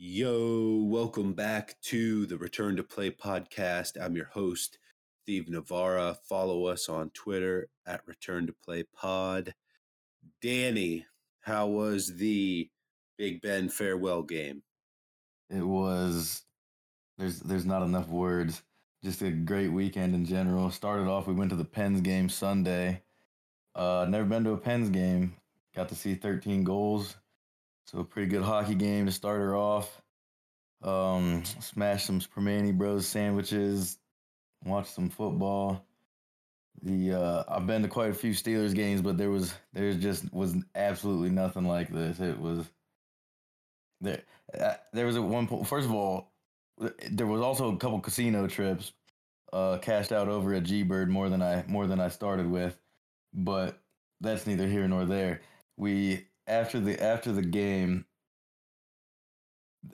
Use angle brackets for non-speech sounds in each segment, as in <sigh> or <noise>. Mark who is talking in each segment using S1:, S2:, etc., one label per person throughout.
S1: Yo, welcome back to the Return to Play podcast. I'm your host, Steve Navara. Follow us on Twitter at Return to Play Pod. Danny, how was the Big Ben farewell game?
S2: It was there's there's not enough words. Just a great weekend in general. Started off, we went to the Pens game Sunday. Uh, never been to a Pens game. Got to see 13 goals. So a pretty good hockey game to start her off. Um, smash some Primanti Bros sandwiches, watch some football. The uh, I've been to quite a few Steelers games, but there was there's just was absolutely nothing like this. It was there. Uh, there was at one point. First of all, there was also a couple casino trips. Uh, cashed out over at G Bird more than I more than I started with, but that's neither here nor there. We after the after the game,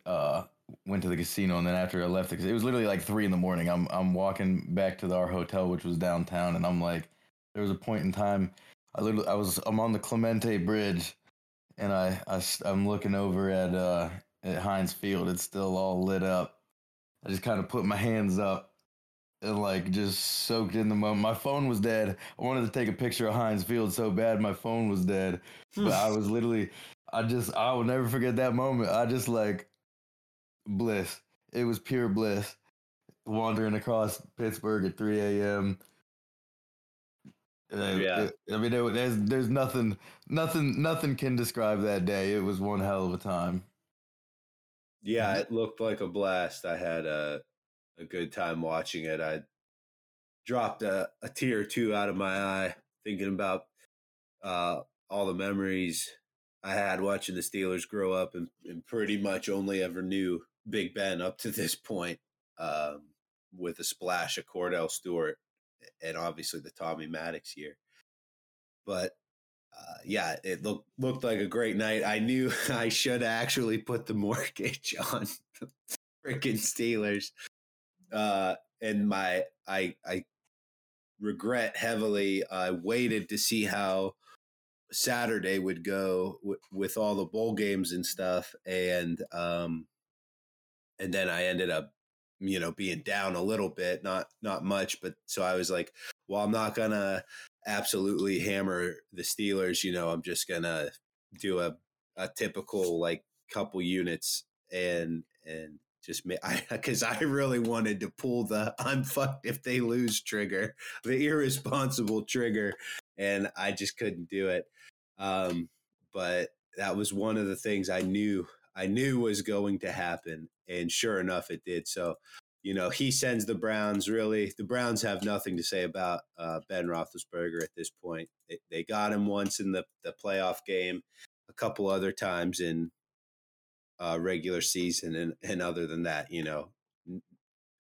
S2: uh, went to the casino, and then after I left, it was literally like three in the morning. I'm I'm walking back to our hotel, which was downtown, and I'm like, there was a point in time, I literally I was I'm on the Clemente Bridge, and I, I I'm looking over at uh at Heinz Field. It's still all lit up. I just kind of put my hands up and like just soaked in the moment. My phone was dead. I wanted to take a picture of Heinz Field so bad my phone was dead. but I hmm. was literally I just I will never forget that moment. I just like bliss. It was pure bliss. Wandering across Pittsburgh at 3 a.m. Uh, yeah. It, I mean, it, there's there's nothing, nothing, nothing can describe that day. It was one hell of a time.
S1: Yeah, it looked like a blast. I had a a good time watching it. I dropped a, a tear or two out of my eye thinking about uh, all the memories I had watching the Steelers grow up and, and, pretty much only ever knew Big Ben up to this point um, with a splash of Kordell Stewart and obviously the Tommy Maddox year. But uh, yeah, it looked looked like a great night. I knew <laughs> I should actually put the mortgage <laughs> on freaking Steelers uh, and my I I regret heavily. I waited to see how Saturday would go with all the bowl games and stuff, and um, and then I ended up you know being down a little bit, not not much, but so I was like, well, I'm not gonna absolutely hammer the Steelers. You know, I'm just gonna do a a typical like couple units and and just me I <laughs> because I really wanted to pull the I'm fucked if they lose trigger, the irresponsible trigger, and I just couldn't do it. Um, but that was one of the things I knew I knew was going to happen, and sure enough, it did. So, you know, he sends the Browns. Really, the Browns have nothing to say about uh, Ben Roethlisberger at this point. They, they got him once in the the playoff game, a couple other times in uh, regular season, and and other than that, you know,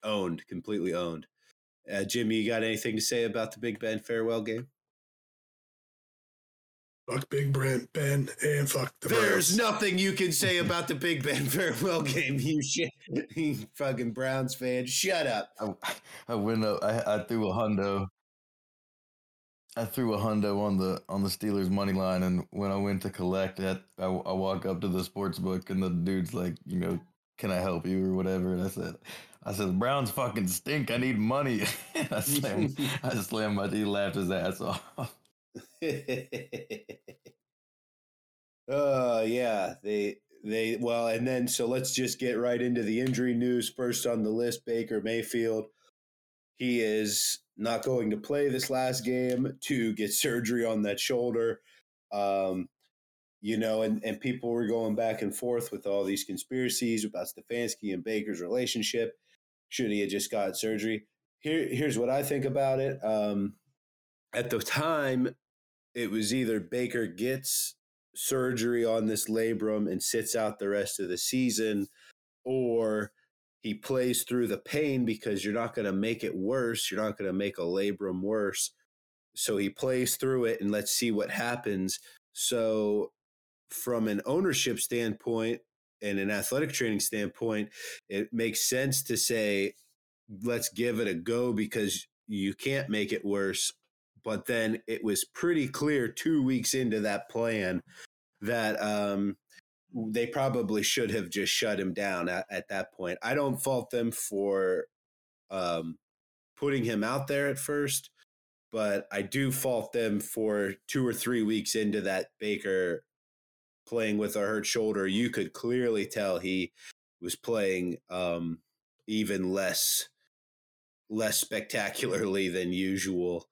S1: owned completely owned. Uh, Jimmy, you got anything to say about the Big Ben farewell game?
S3: Fuck Big Brent Ben and fuck the
S1: There's Browns. nothing you can say <laughs> about the Big Ben farewell game. You shit, <laughs> you fucking Browns fan. Shut up.
S2: I, I went up. I, I threw a hundo I threw a hundo on the on the Steelers money line, and when I went to collect it, I, I walk up to the sports book, and the dude's like, you know, can I help you or whatever? And I said, I said, Browns fucking stink. I need money. <laughs> I slammed, I slammed my. He laughed his ass off. <laughs>
S1: Oh uh, yeah, they they well, and then so let's just get right into the injury news. First on the list, Baker Mayfield. He is not going to play this last game to get <laughs> surgery on that shoulder. Um, you know, and, and people were going back and forth with all these conspiracies about Stefanski and Baker's relationship. Should he have just got surgery? Here, here's what I think about it. Um, at the time, it was either Baker gets surgery on this labrum and sits out the rest of the season, or he plays through the pain because you're not going to make it worse. You're not going to make a labrum worse. So he plays through it and let's see what happens. So, from an ownership standpoint and an athletic training standpoint, it makes sense to say, let's give it a go because you can't make it worse. But then it was pretty clear two weeks into that plan that um, they probably should have just shut him down at, at that point. I don't fault them for um, putting him out there at first, but I do fault them for two or three weeks into that Baker playing with a hurt shoulder. You could clearly tell he was playing um, even less less spectacularly than usual,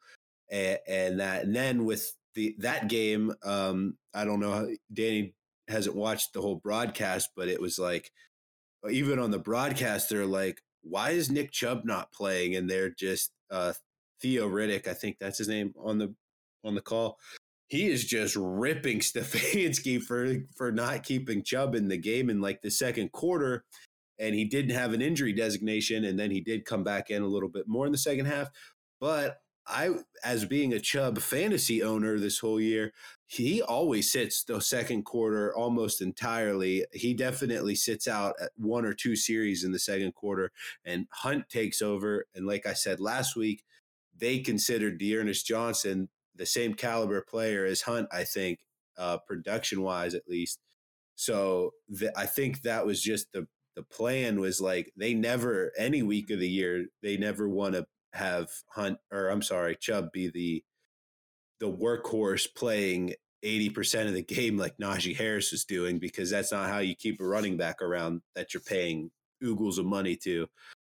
S1: and, and that and then with the that game, um, I don't know. Danny hasn't watched the whole broadcast, but it was like even on the broadcast, they're like, "Why is Nick Chubb not playing?" And they're just uh, Theo Riddick, I think that's his name on the on the call. He is just ripping <laughs> Stefanski for for not keeping Chubb in the game in like the second quarter, and he didn't have an injury designation, and then he did come back in a little bit more in the second half. But I, as being a Chubb fantasy owner this whole year, he always sits the second quarter almost entirely. He definitely sits out at one or two series in the second quarter, and Hunt takes over. And like I said last week, they considered D'Ernest Johnson the same caliber player as Hunt, I think, uh, production wise at least. So the, I think that was just the the plan was like they never any week of the year they never want to have Hunt or I'm sorry Chubb be the the workhorse playing 80% of the <laughs> game like Najee Harris was doing because that's not how you keep a running back around that you're paying oogles of money to.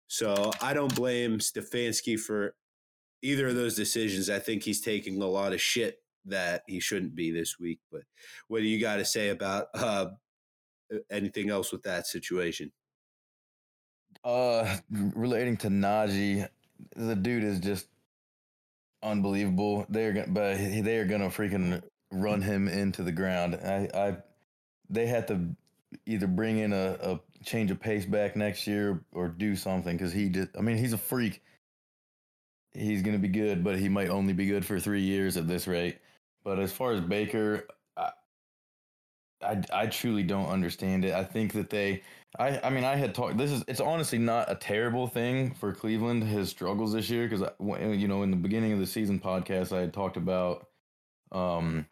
S1: So I don't blame Stefanski for either of those decisions. I think he's taking a lot of shit that he shouldn't be this week. But what do you got to say about uh, anything else with that situation?
S2: Uh, <laughs> relating to Najee, the dude is just unbelievable. They're gonna, but they are gonna freaking run him into the ground. I, I, they had to either bring in a, a change of pace back next year or do something because he just. I mean, he's a freak he's to be good, but he might only be good for three years at this rate. But as far as Baker, I, I, I truly don't understand it. I think that they, I, I mean, I had talked. This is it's honestly not a terrible thing for Cleveland his struggles this year because you know in the beginning of the season podcast I had talked about, um,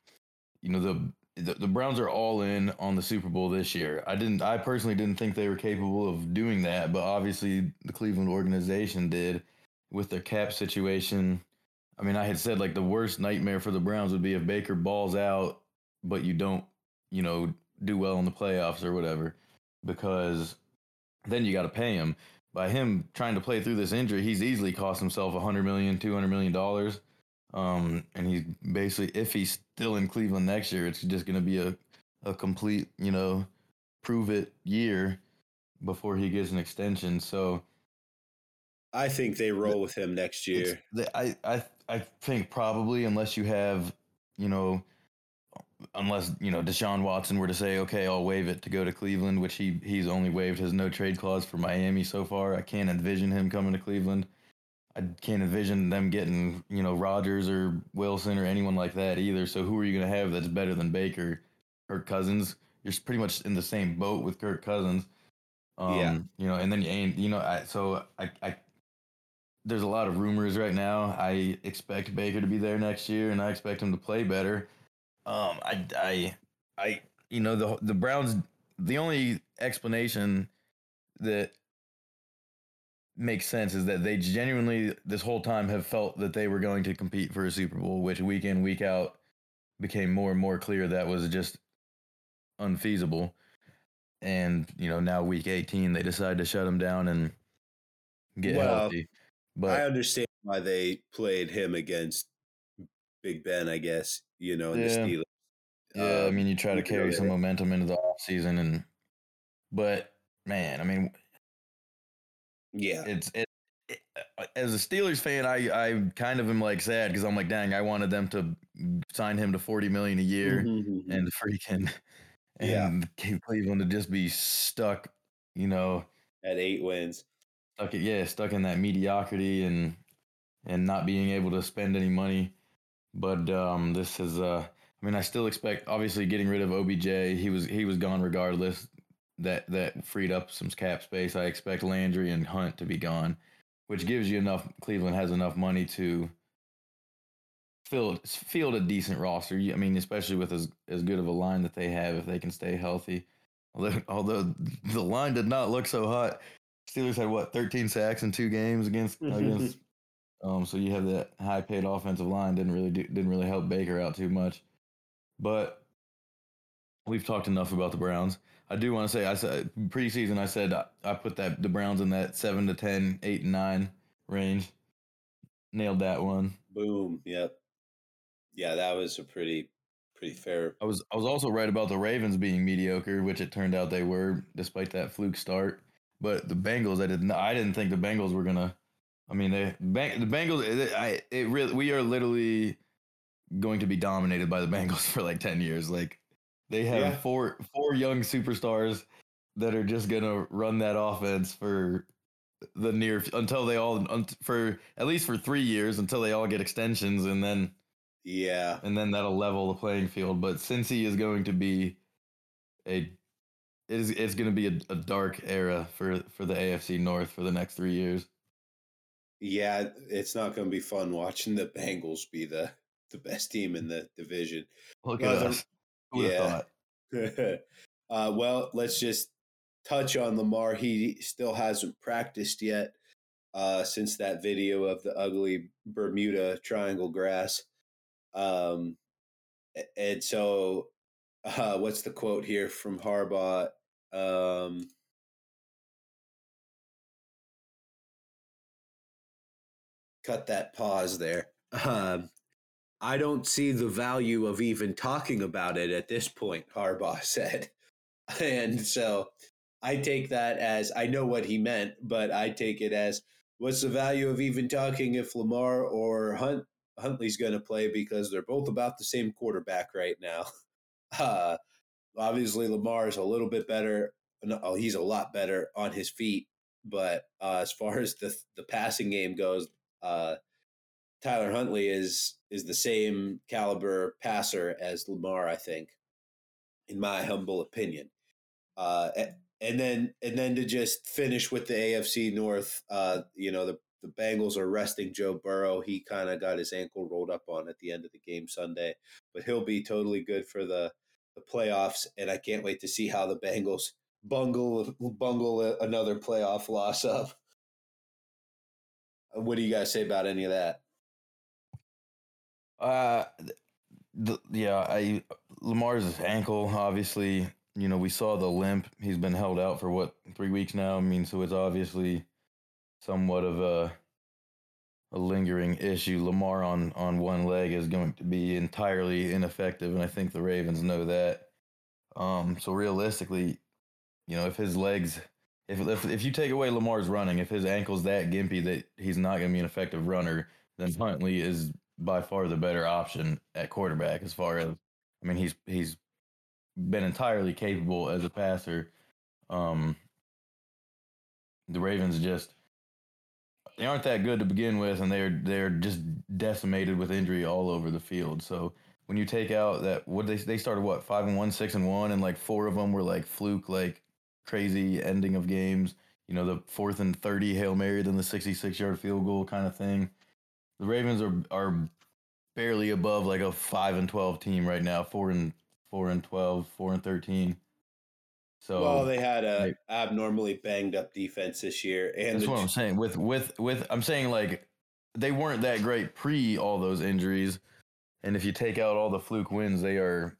S2: you know the the, the Browns are all in on the Super Bowl this year. I didn't I personally didn't think they were capable of doing that, but obviously the Cleveland organization did with their cap situation. I mean, I had said like the worst nightmare for the Browns would be if Baker balls out, but you don't, you know, do well in the playoffs or whatever, because then you got to pay him. By him trying to play through this injury, he's easily cost himself a hundred million, two hundred million dollars. Um, and he's basically, if he's still in Cleveland next year, it's just going to be a, a complete, you know, prove it year before he gets an extension. So
S1: I think they roll with him next year.
S2: I, I I think probably unless you have, you know, unless you know Deshaun Watson were to say, okay, I'll waive it to go to Cleveland, which he he's only waived his no trade clause for Miami so far. I can't envision him coming to Cleveland. I can't envision them getting you know Rodgers or Wilson or anyone like that either. So who are you going to have that's better than Baker, Kirk Cousins? You're pretty much in the same boat with Kirk Cousins. Um, yeah. You know, and then you ain't you know I so I I there's a lot of rumors right now. I expect Baker to be there next year, and I expect him to play better. Um, I, I, I, you know, the the Browns. The only explanation that makes sense is that they genuinely this whole time have felt that they were going to compete for a Super Bowl, which week in week out became more and more clear that was just unfeasible. And you know, now week 18, they decide to shut him down and get well, healthy.
S1: But I understand why they played him against Big Ben, I guess, you know, in yeah. the Steelers.
S2: Yeah, um, I mean, you try to carry some momentum into the off season, and but man, I mean,
S1: yeah,
S2: it's it, it, uh, as a Steelers fan, I I kind of am like sad because I'm like, dang, I wanted them to sign him to forty million a year, mm-hmm. and freaking <laughs> and yeah. Cleveland to just be stuck, you know,
S1: at eight wins
S2: stuck yeah stuck in that mediocrity and and not being able to spend any money but um this is uh i mean i still expect obviously getting rid of obj he was he was gone regardless that that freed up some cap space i expect landry and hunt to be gone which gives you enough cleveland has enough money to field field a decent roster i mean especially with as as good of a line that they have if they can stay healthy Although, although the line did not look so hot. Steelers had what 13 sacks in two games against against. Um, so you have that high paid offensive line didn't really do, didn't really help Baker out too much, but we've talked enough about the Browns. I do want to say I said preseason I said I, I put that the Browns in that seven to 10, 8 and nine range. Nailed that one.
S1: Boom. Yep. Yeah, that was a pretty pretty fair.
S2: I was I was also right about the Ravens being mediocre, which it turned out they were, despite that fluke start. But the Bengals, I didn't I didn't think the Bengals were gonna. I mean, they the Bengals. It, I it really we are literally going to be dominated by the Bengals <laughs> for like ten years. Like they have
S1: Yeah.
S2: four four young superstars that are just gonna run that offense for the near until they all for at least for three years until they all get extensions and then
S1: Yeah.
S2: and then that'll level the playing field. But Cincy is going to be a it is it's going to be a, a dark era for for the AFC North for the next three years.
S1: Yeah, it's not going to be fun watching the Bengals be the the best team in the division.
S2: Look
S1: Well,
S2: at us. Who would have
S1: Yeah. <laughs> uh, well, let's just touch on Lamar. He still hasn't practiced yet uh, since that video of the ugly Bermuda Triangle grass. Um, and so, uh, what's the quote here from Harbaugh? Um, cut that pause there. Um, I don't see the value of even talking about it at this point, Harbaugh <laughs> said. And so I take that as I know what he meant, but I take it as what's the value of even talking if Lamar or Hunt Huntley's going to play because they're both about the same quarterback right now. <laughs> Uh, obviously, Lamar is a little bit better. No, oh, he's a lot better on his feet, but uh, as far as the the passing game goes, uh, Tyler Huntley is is the same caliber passer as Lamar, I think, in my humble opinion. Uh, and then and then to just finish with the AFC North, uh, you know the the Bengals are resting Joe Burrow. He kind of got his ankle rolled up on at the end of the game Sunday, but he'll be totally good for the the playoffs. And I can't wait to see how the Bengals bungle bungle another playoff loss up. What do you guys say about any of that?
S2: Uh, the, yeah, I Lamar's ankle. Obviously, you know we saw the limp. He's been held out for what three weeks now. I mean, so it's obviously somewhat of a a lingering issue. Lamar on on one leg is going to be entirely ineffective, and I think the Ravens know that. Um, so realistically, you know, if his legs, if if if you take away Lamar's running, if his ankle's that gimpy that he's not going to be an effective runner, then Huntley is by far the better option at quarterback. As far as, I mean, he's he's been entirely capable as a passer. Um, the Ravens just they aren't that good to begin with, and they're they're just decimated with injury all over the field. So when you take out that what they they started what five and one, six and one, and like four of them were like fluke, like crazy ending of games. You know, the fourth and thirty hail mary, then the sixty-six yard field goal kind of thing. The Ravens are are barely above like a five and twelve team right now, four and four and 12, 4 and thirteen. So
S1: well, they had a
S2: like-
S1: abnormally banged up defense this year, and
S2: That's
S1: the,
S2: what I'm saying. With with with I'm saying like they weren't that great pre all those injuries, and if you take out all the fluke wins, they are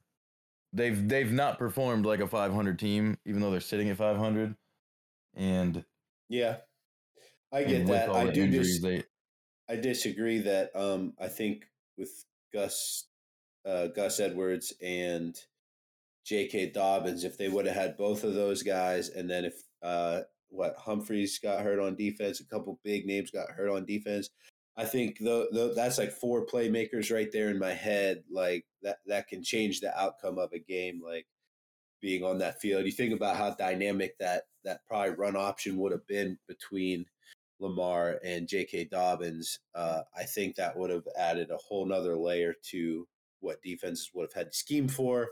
S2: they've they've not performed like a 500 team, even though they're sitting at 500. And,
S1: yeah, I get that. I do
S2: injuries,
S1: dis-
S2: they
S1: I disagree that um I think with Gus uh, Gus Edwards and J.K. Dobbins, if they would have had both of those guys, and then if uh what Humphreys got hurt on defense, a couple big names got hurt on defense. I think though tho- that's like four playmakers right there in my head, like that that can change the outcome of a game. Like being on that field, you think about how dynamic that that probably run option would have been between Lamar and J.K. Dobbins, uh, I think that would have added a whole nother layer to what defenses would have had to scheme for.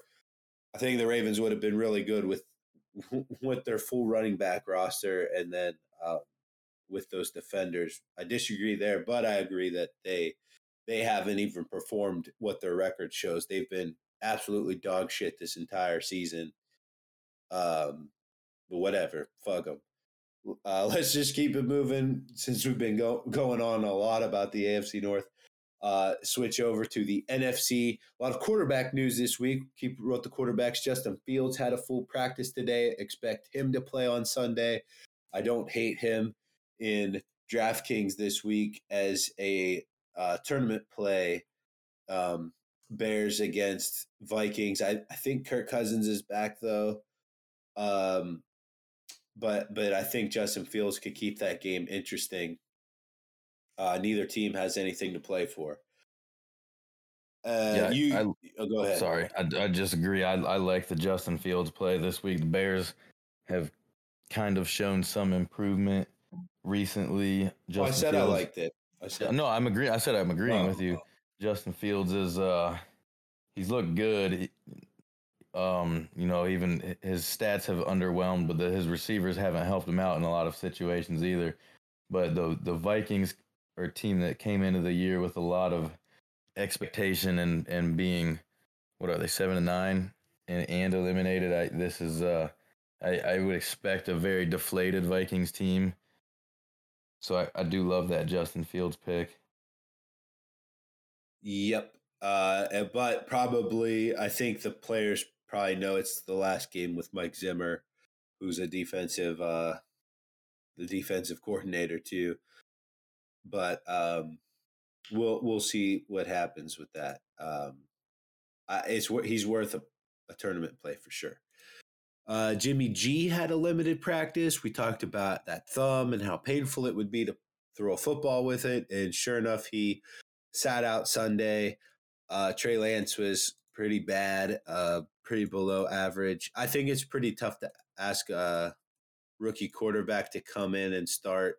S1: I think the Ravens would have been really good with <laughs> with their full running back roster, and then uh, with those defenders. I disagree there, but I agree that they they haven't even performed what their record shows. They've been absolutely dog shit this entire season. Um, but whatever, fuck them. Uh, <laughs> let's just keep it moving since we've been go- going on a lot about the AFC North. Uh, switch over to the NFC. A lot of quarterback news this week. Keep wrote the quarterbacks. Justin Fields had a full practice today. Expect him to play on Sunday. I don't hate him in DraftKings this week as a uh, tournament play. Um, Bears against Vikings. I, I think Kirk Cousins is back though. Um, but but I think Justin Fields could keep that game interesting. Uh, neither team has anything to play for. Uh,
S2: Yeah,
S1: you
S2: I-
S1: oh, go ahead.
S2: Sorry, I, I just agree. I, I like the Justin Fields play this week. The Bears have kind of shown some improvement recently.
S1: Oh,
S2: Justin
S1: I said I liked it. I said
S2: No, I'm agreeing. I said I'm agreeing
S1: Oh,
S2: with you.
S1: oh.
S2: Justin Fields is uh he's looked good. He- um, you know, even his stats have underwhelmed, but the, his receivers haven't helped him out in a lot of situations either. But the the Vikings are a team that came into the year with a lot of expectation and and being what are they seven and nine and, and eliminated. I this is uh I, I would expect a very deflated Vikings team. So I, I do love that Justin Fields pick.
S1: Yep. Uh, eh, but probably, I think the players probably know it's the last game with Mike Zimmer, who's a defensive, uh, the defensive coordinator too. But um, we'll we'll see what happens with that. Um, I, it's he's worth a, a tournament play for sure. Uh, Jimmy G had a limited practice. We talked about that thumb and how painful it would be to throw a football with it, and sure enough, he sat out Sunday. Uh, Trey Lance was pretty bad, uh, pretty below average. I think it's pretty tough to ask a rookie quarterback to come in and start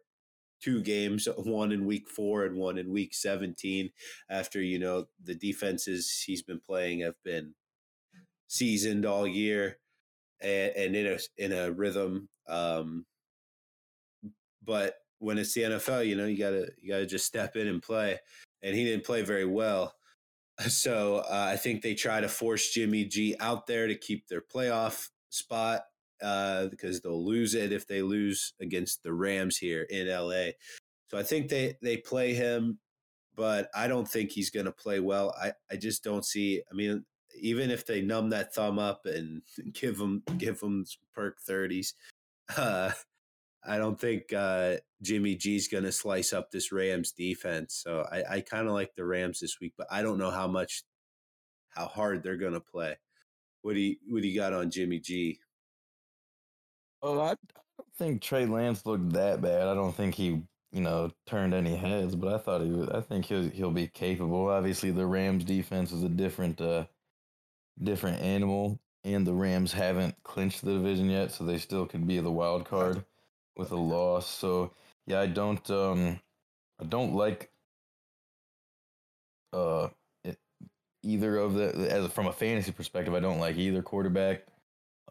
S1: two games, <laughs> one in week four and one in week 17, after, you know, the defenses he's been playing have been seasoned all year and, and in a in a rhythm. Um, but when it's the NFL, you know, you gotta you gotta just step in and play. And he didn't play very well. <laughs> So uh, I think they try to force Jimmy G out there to keep their playoff spot uh, because they'll lose it if they lose against the Rams here in LA. So I think they they play him, but I don't think he's going to play well. I I just don't see. I mean, even if they numb that thumb up and <laughs> give them give some perk thirties, uh, I don't think uh, Jimmy G's going to slice up this Rams defense. So I, I kind of like the Rams this week, but I don't know how much, how hard they're going to play. What do you what do you got on Jimmy G?
S2: Oh, I, I don't think Trey Lance looked that bad. I don't think he, you know, turned any heads, but I thought he was. I think he'll he'll be capable. Obviously, the Rams defense is a different, uh, different animal, and the Rams haven't clinched the division yet, so they still could be the wild card with a loss. So yeah, I don't, um, I don't like, uh, it, either of the as from a fantasy perspective. I don't like either quarterback.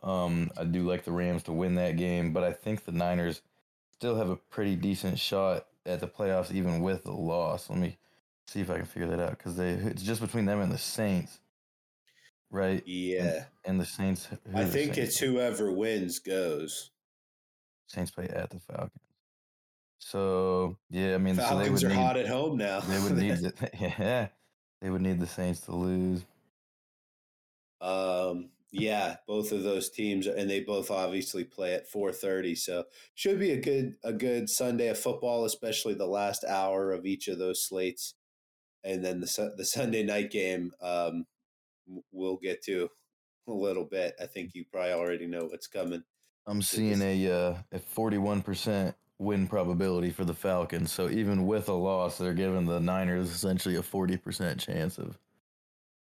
S2: Um, I do like the Rams to win that game, but I think the Niners still have a pretty decent shot at the playoffs, even with the loss. Let me see if I can figure that out because they it's just between them and the Saints, right?
S1: Yeah,
S2: And the Saints.
S1: I think
S2: Saints
S1: it's
S2: play?
S1: whoever wins goes.
S2: Saints play at the Falcons. So yeah, I mean, so they
S1: Falcons
S2: would
S1: are
S2: need,
S1: hot at home now.
S2: They would need <laughs> the, <laughs> yeah, they would need the Saints to lose.
S1: Um, yeah, both of those teams, and they both obviously play at four thirty. So should be a good a good Sunday of football, especially the last hour of each of those slates, and then the the Sunday night game. Um, we'll get to <laughs> a little bit. I think you probably already know what's coming.
S2: I'm seeing a uh, a 41% win probability for the Falcons. So even with a loss, they're giving the Niners essentially a 40% chance of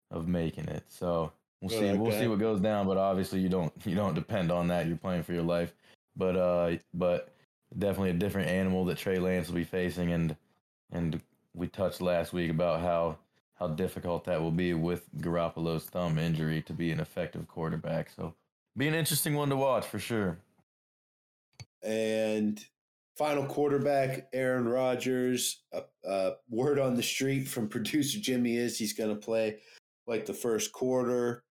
S2: of making it. So we'll see.
S1: like
S2: we'll see what goes down. But obviously, you don't you don't depend on that. You're playing for your life. But uh, but definitely a different animal that Trey Lance will be facing, and and we touched last week about how how difficult that will be with Garoppolo's thumb injury to be an effective quarterback. So be an interesting one to watch for sure.
S1: And final quarterback, Aaron Rodgers. Uh, uh, word on the street from <laughs> producer Jimmy is he's going to play like the first quarter,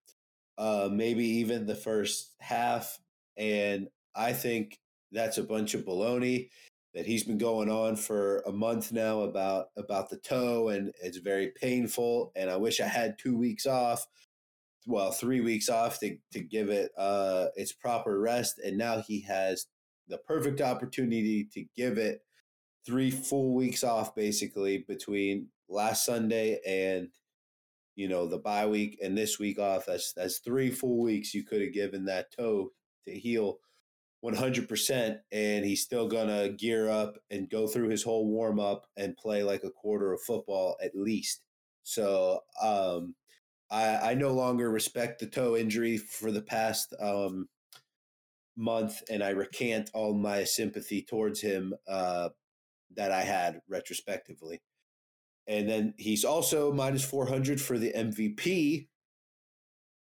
S1: uh, maybe even the first half. and I think that's a bunch of baloney that he's been going on for a month now about about the toe and it's very painful and I wish I had 2 weeks off well 3 weeks off to to give it uh its proper rest and now he has the perfect opportunity to give it 3 full weeks off basically between last Sunday and you know the bye week and this week off. That's that's 3 full weeks you could have given that toe to heal 100% and he's still going to gear up and go through his whole warm up and play like a quarter of football at least. So um, I, I no longer respect the toe injury for the past um, month and I recant all my sympathy towards him uh, that I had retrospectively. And then he's also minus 400 for the MVP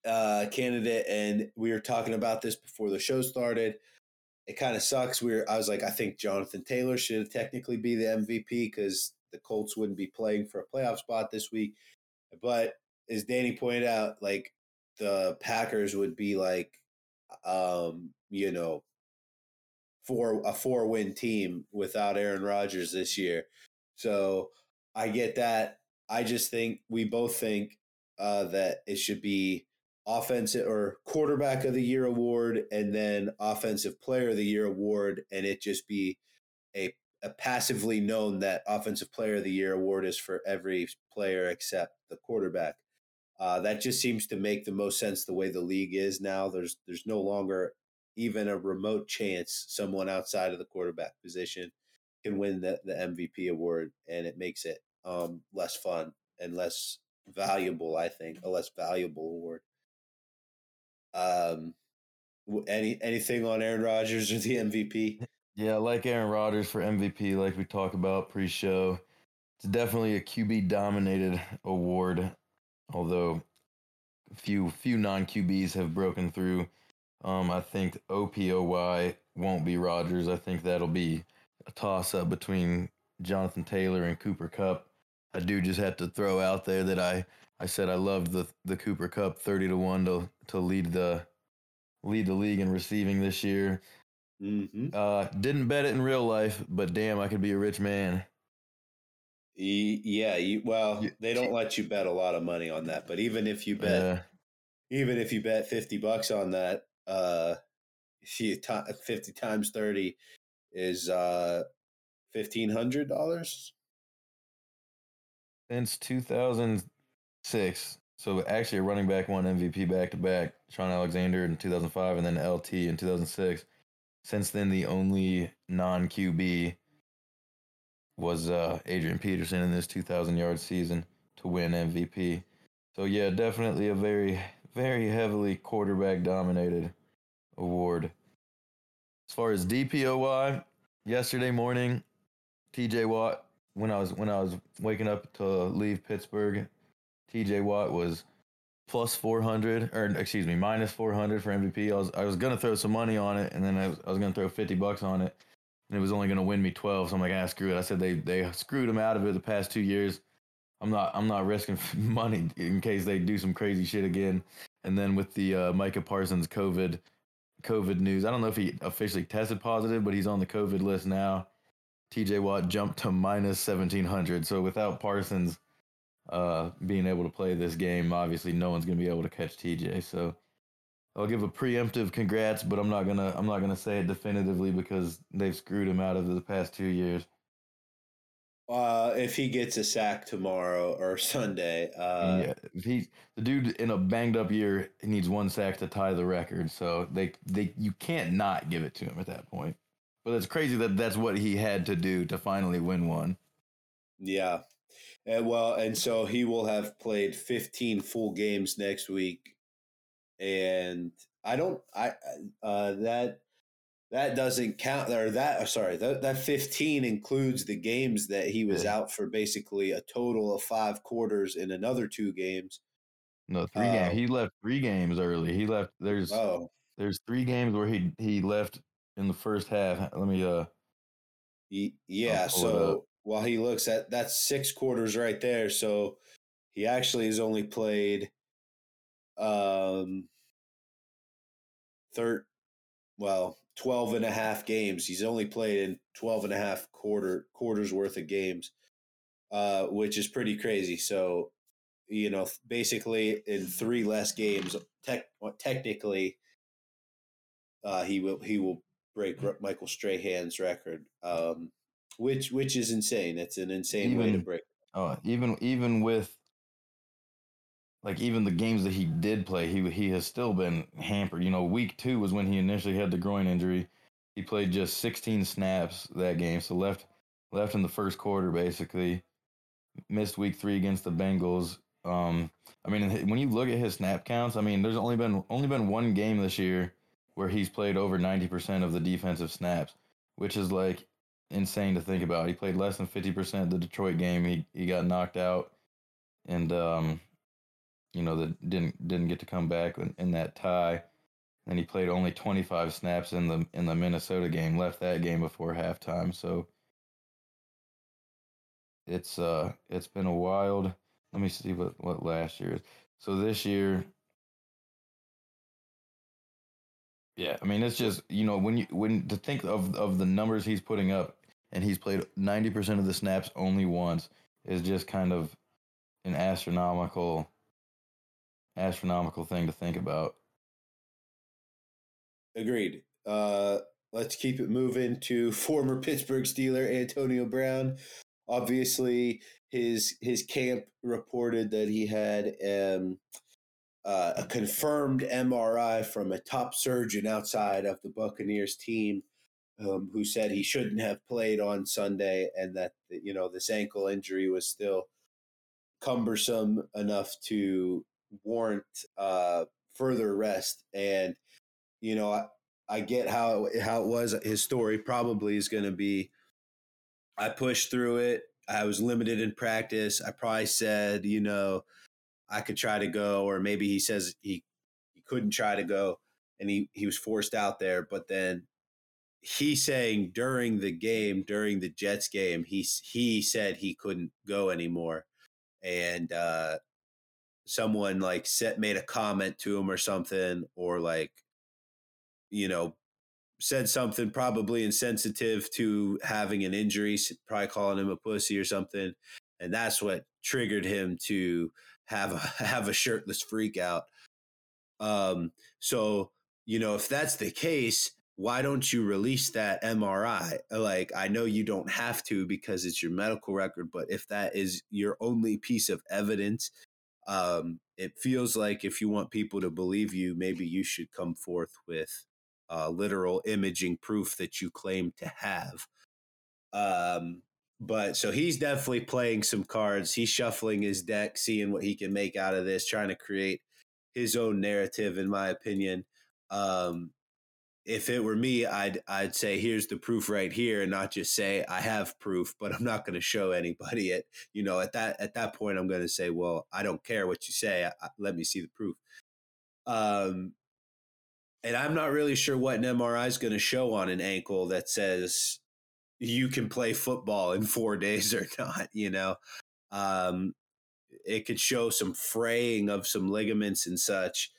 S1: uh, candidate. And we were talking about this before the show started it kind of sucks. We are I was like, I think Jonathan Taylor should technically be the MVP because the Colts wouldn't be playing for a playoff spot this week. But as Danny pointed out, like the Packers would be like, um, you know, for a four win team without Aaron Rodgers this year. So I get that. I just think we both think uh, that it should be offensive or quarterback of the year award and then offensive player of the year award and it just be a, a passively known that offensive player of the year award is for every player except the quarterback. Uh, that just seems to make the most sense the way the league is now. There's there's no longer even a remote chance someone outside of the quarterback position can win the, the mvp award and it makes it um, less fun and less valuable i think a less valuable award um, any anything on Aaron Rodgers or the MVP?
S2: Yeah, like Aaron Rodgers for MVP, like we talked about pre-show. It's definitely a QB dominated award, although a few few non QBs have broken through. Um, I think OPOY won't be Rodgers. I think that'll be a toss up between Jonathan Taylor and Cooper Kupp. I do just have to throw out there that I I said I loved the the Cooper Kupp thirty to one to to lead the lead the league in receiving this year.
S1: Mm-hmm.
S2: Uh, didn't bet it in real life, but damn, I could be a rich man.
S1: Yeah, you, well, they don't let you bet a lot of money on that, but even if you bet, yeah. even if you bet fifty bucks on that, uh, fifty times thirty is uh fifteen hundred dollars.
S2: Since two thousand six. So actually, a running back won MVP back to back. Shaun Alexander in 2005, and then LT in 2006. Since then, the only non QB was uh, Adrian Peterson in this 2,000 yard season to win MVP. So yeah, definitely a very, very heavily quarterback dominated award. As far as DPOY, yesterday morning, TJ Watt when I was when I was waking up to leave Pittsburgh TJ Watt was plus 400 or excuse me minus 400 for MVP. I was I was gonna throw some money on it, and then I was, I was gonna throw 50 bucks on it, and it was only gonna win me 12. So I'm like, ah, screw it. I said they they screwed him out of it the past two years. I'm not I'm not risking <laughs> money in case they do some crazy shit again. And then with the uh, Micah Parsons COVID COVID news, I don't know if he officially tested positive, but he's on the COVID list now. TJ Watt jumped to minus 1700. So without Parsons uh, being able to play this game. Obviously, no one's going to be able to catch TJ. So I'll give a preemptive congrats, but I'm not gonna I'm not gonna say it definitively because they've screwed him out of the past two years.
S1: Uh, if he gets a sack tomorrow or <laughs> Sunday, uh,
S2: yeah, he the dude in a banged up year needs one sack to tie the record. So they they you can't not give it to him at that point. But it's crazy that that's what he had to do to finally win one.
S1: Yeah, and well, and so he will have played 15 full games next week. And I don't I uh that that doesn't count or that uh, sorry, that that 15 includes the games that he was out for basically a total of 5 quarters in another two games.
S2: No, three games. He left three games early. He left there's oh. there's three games where he he left in the first half. Let me uh
S1: yeah, so while he looks at that's six quarters right there. So he actually has only played um third well, 12 and a half games. He's only played in 12 and a half quarter quarters worth of games, uh, which is pretty crazy. So, you know, basically in three less games, tech, technically, uh, he will he will break Michael Strahan's record, um, which which is insane. It's an insane
S2: even,
S1: way to break.
S2: Oh, even even with like even the games that he did play, he he has still been hampered. You know, week two was when he initially had the groin injury. He played just 16 snaps that game, so left left in the first quarter basically. Missed week three against the Bengals. Um, I mean, when you look at his snap counts, I mean, there's only been only been one game this year where he's played over 90% of the defensive snaps, which is like insane to think about. He played less than 50% of the Detroit game. He he got knocked out, and um, you know, that didn't didn't get to come back in, in that tie. And he played only 25 snaps in the in the Minnesota game. Left that game before halftime. So it's uh it's been a wild. Let me see what what last year is. So this year, yeah, I mean it's just you know when you when to think of of the numbers he's putting up, and he's played 90 percent of the snaps only once is just kind of an astronomical astronomical thing to think about.
S1: Agreed. Uh, let's keep it moving to <laughs> former Pittsburgh Steeler Antonio Brown. Obviously, his his camp reported that he had um, uh, a confirmed MRI from a top surgeon outside of the Buccaneers team, um, who said he shouldn't have played on Sunday, and that you know this ankle injury was still cumbersome enough to warrant uh, further rest. And you know, I, I get how how it was. His story probably is going to be. I pushed through it. I was limited in practice. I probably said, you know, I could try to go, or maybe he says he he couldn't try to go, and he he was forced out there. But then he saying during the game, during the Jets game, he he said he couldn't go anymore, and uh, someone like set made a comment to him or something or like you know said something probably insensitive to having an injury probably calling him a pussy or something. And that's what triggered him to have a <laughs> have a shirtless freak out. Um so you know if that's the case why don't you release that MRI? Like, I know you don't have to because it's your medical record, but if that is your only piece of evidence um, it feels like if you want people to believe you, maybe you should come forth with uh, literal imaging proof that you claim to have. Um, but so he's definitely playing some cards. He's shuffling his deck, seeing what he can make out of this, trying to create his own narrative, in my opinion. Um, if it were me, I'd I'd say here's the proof right here, and not just say I have proof, but I'm not going to show anybody it. You know, at that at that point, I'm going to say, well, I don't care what you say. I, I, let me see the proof. Um, and I'm not really sure what an MRI is going to show on an ankle that says you can play football in four <laughs> days or not. You know, um, it could show some fraying of some ligaments and such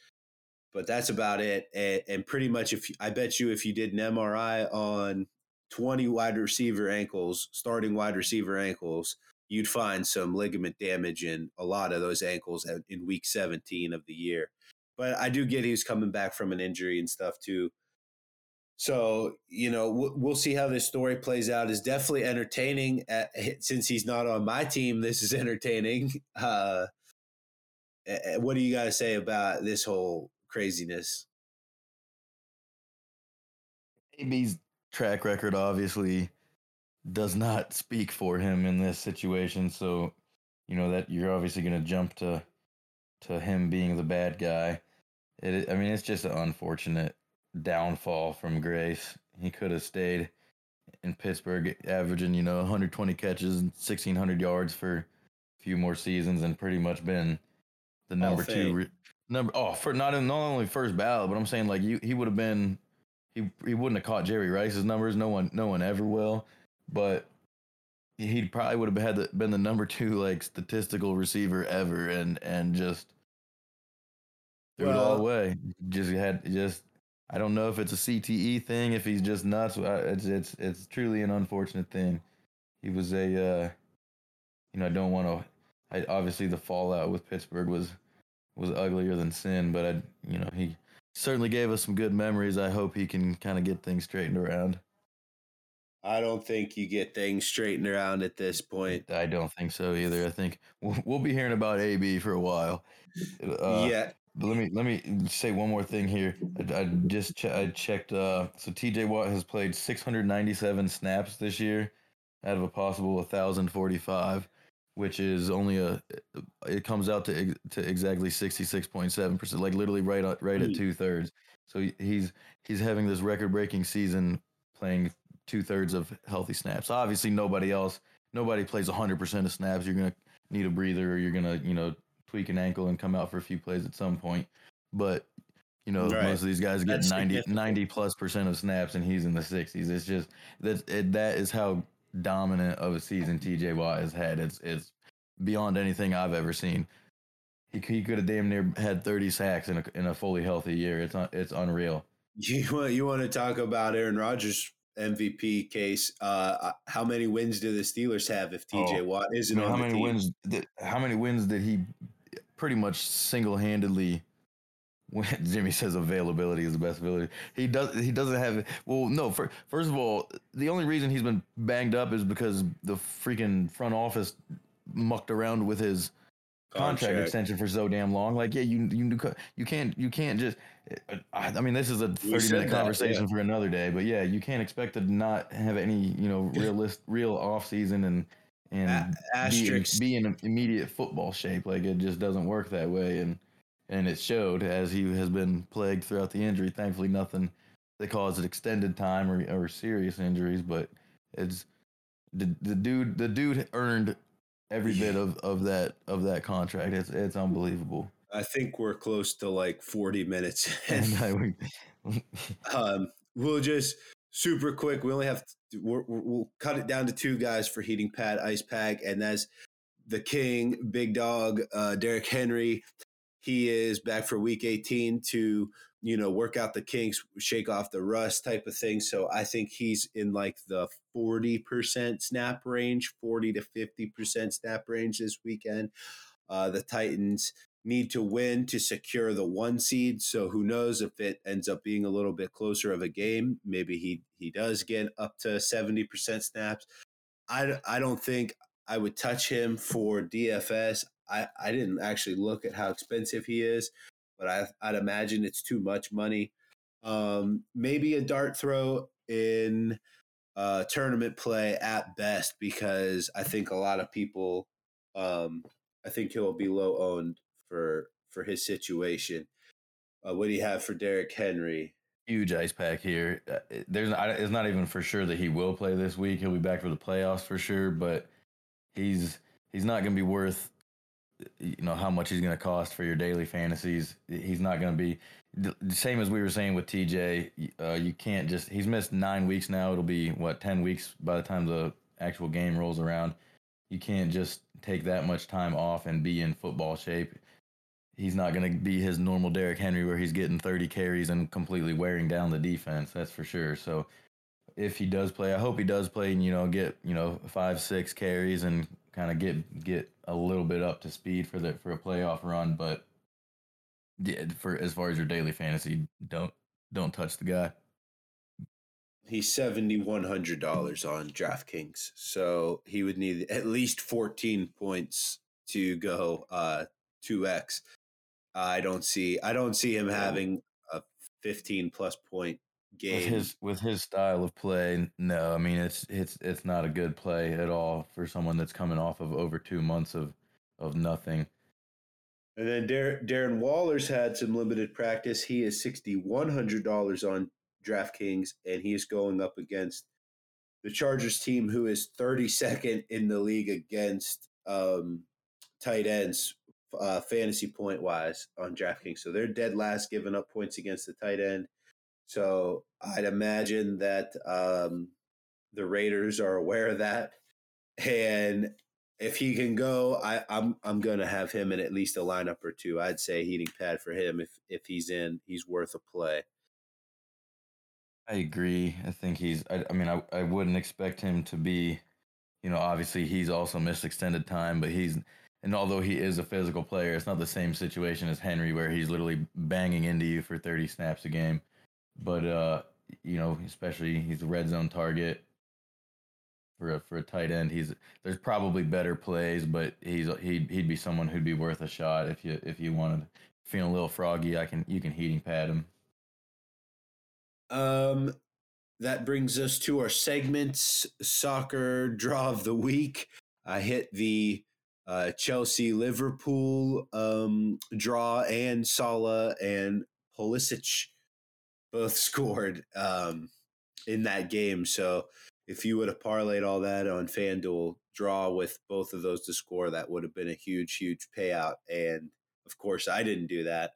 S1: but that's about it. And, and pretty much, if I bet you, if you did an MRI on 20 wide receiver ankles, starting wide receiver ankles, you'd find some ligament damage in a lot of those ankles in week 17 of the year. But I do get he's coming back from an injury and stuff too. So, you know, we'll see how this story plays out. Is definitely entertaining. At, since he's not on my team, this is entertaining. <laughs> Uh, eh, what do you guys say about this whole craziness.
S2: AB's track record obviously does not speak for him in this situation. So, you know that you're obviously going to jump to to him being the bad guy. It, I mean, it's just an unfortunate downfall from Grace. He could have stayed in Pittsburgh, averaging you know 120 catches and 1600 yards for a few more seasons, and pretty much been the number two re- number. Oh, for not in, not only first ballot, but I'm saying like you, he would have been. He he wouldn't have caught Jerry Rice's numbers. No one no one ever will. But he probably would have had the, been the number two like statistical receiver ever, and and just threw well, it all away. Just had just I don't know if it's a CTE thing, if he's just nuts. It's it's it's truly an unfortunate thing. He was a, uh, you know, I don't want to. I, obviously, the fallout with Pittsburgh was was uglier than sin, but I, you know, he certainly gave us some good memories. I hope he can kind of get things straightened around.
S1: I don't think you get things straightened around at this point.
S2: I don't think so either. I think we'll, we'll be hearing about AB for a while.
S1: Uh, yeah.
S2: But let me let me say one more thing here. I, I just ch- I checked. Uh, so T.J. Watt has played 697 snaps this year, out of a possible 1,045, which is only a. It comes out to to exactly 66.7 percent, like literally right right at hmm. two thirds. So he's he's having this record breaking season, playing two thirds of healthy snaps. Obviously, nobody else, nobody plays 100% of snaps. You're going to need a breather or you're going to, you know, tweak an ankle and come out for a few plays at some point. But, you know, right. most of these guys get 90, 90 plus percent of snaps and he's in the 60s. It's just that it, that is how dominant of a season TJ Watt has had. It's, it's beyond anything I've ever seen. He, he could have damn near had 30 sacks in a, in a fully healthy year. It's, it's unreal.
S1: You want, you want to talk about Aaron Rodgers MVP case. Uh, uh, how many wins do the Steelers have if TJ oh, Watt isn't I mean,
S2: on
S1: how
S2: many
S1: team?
S2: wins? Did, how many wins did he pretty much single handedly? <laughs> Jimmy says availability is the best ability. He does. He doesn't have. Well, no. For, first of all, the only reason he's been banged up is because the freaking front office mucked around with his contract, contract extension for so damn long. Like, yeah, you you you can't you can't just I mean, this is a thirty minute conversation that, yeah. for another day, but yeah, you can't expect to not have any, you know, realist, real off season and and be, be, in immediate football shape. Like it just doesn't work that way, and and it showed as he has been plagued throughout the injury. Thankfully, nothing that caused extended time or, or serious injuries, but it's the, the dude the dude earned every bit of, of that of that contract. It's it's unbelievable.
S1: I think we're close to like 40 minutes. <laughs> <laughs> um, we'll just super quick. We only have we will cut it down to two guys for heating pad ice pack, and that's the king, big dog, uh, Derrick Henry. He is back for week 18 to you know work out the kinks, shake off the rust type of thing. So I think he's in like the 40% snap range, 40 to 50% snap range this weekend. Uh, the Titans need to win to secure the one seed. So who knows if it ends up being a little bit closer of a game? Maybe he he does get up to seventy percent snaps. I I don't think I would touch him for DFS. I I didn't actually look at how expensive he is, but I I'd imagine it's too much money. Um, maybe a dart throw in uh, tournament play at best because I think a lot of people. Um, I think he'll be low owned for for his situation. Uh, what do you have for Derrick Henry?
S2: Huge ice pack here. Uh, there's it's not even for sure that he will play this week. He'll be back for the playoffs for sure, but he's he's not going to be worth you know how much he's going to cost for your daily fantasies. He's not going to be the same as we were saying with TJ. Uh, you can't just he's missed nine weeks now. It'll be what ten weeks by the time the actual game rolls around. You can't just take that much time off and be in football shape he's not going to be his normal Derrick Henry where he's getting 30 carries and completely wearing down the defense. That's for sure. So if he does play, I hope he does play and you know get you know five six carries and kind of get get a little bit up to speed for the for a playoff run. But yeah, for as far as your daily fantasy, don't don't touch the guy.
S1: He's seventy one hundred dollars on DraftKings, so he would need at least fourteen points to go uh two x. I don't see I don't see him having a 15 plus point game.
S2: With his with his style of play, no, I mean it's it's it's not a good play at all for someone that's coming off of over two months of of nothing.
S1: And then Dar- Darren Waller's had some limited practice. He is sixty one hundred dollars on DraftKings, and he is going up against the Chargers team, who is thirty second in the league against um, tight ends uh, fantasy point wise on DraftKings. So they're dead last, giving up points against the tight end. So I'd imagine that um, the Raiders are aware of that, and if he can go, I, I'm I'm going to have him in at least a lineup or two. I'd say heating pad for him if if he's in, he's worth a play.
S2: I agree. I think he's. I, I mean, I, I wouldn't expect him to be. You know, obviously he's also missed extended time, but he's and although he is a physical player, it's not the same situation as Henry where he's literally banging into you for 30 snaps a game. But uh, you know, especially he's a red zone target for a, for a tight end. He's there's probably better plays, but he's he'd he'd be someone who'd be worth a shot if you if you wanted feeling a little froggy. I can you can heating pad him.
S1: Um, that brings us to our segments. Soccer draw of the week. I hit the uh, Chelsea Liverpool um, draw, and Salah and Pulisic both <laughs> scored um, in that game. So if you would have parlayed all that on FanDuel draw with both of those to score, that would have been a huge, huge payout. And of course, I didn't do that,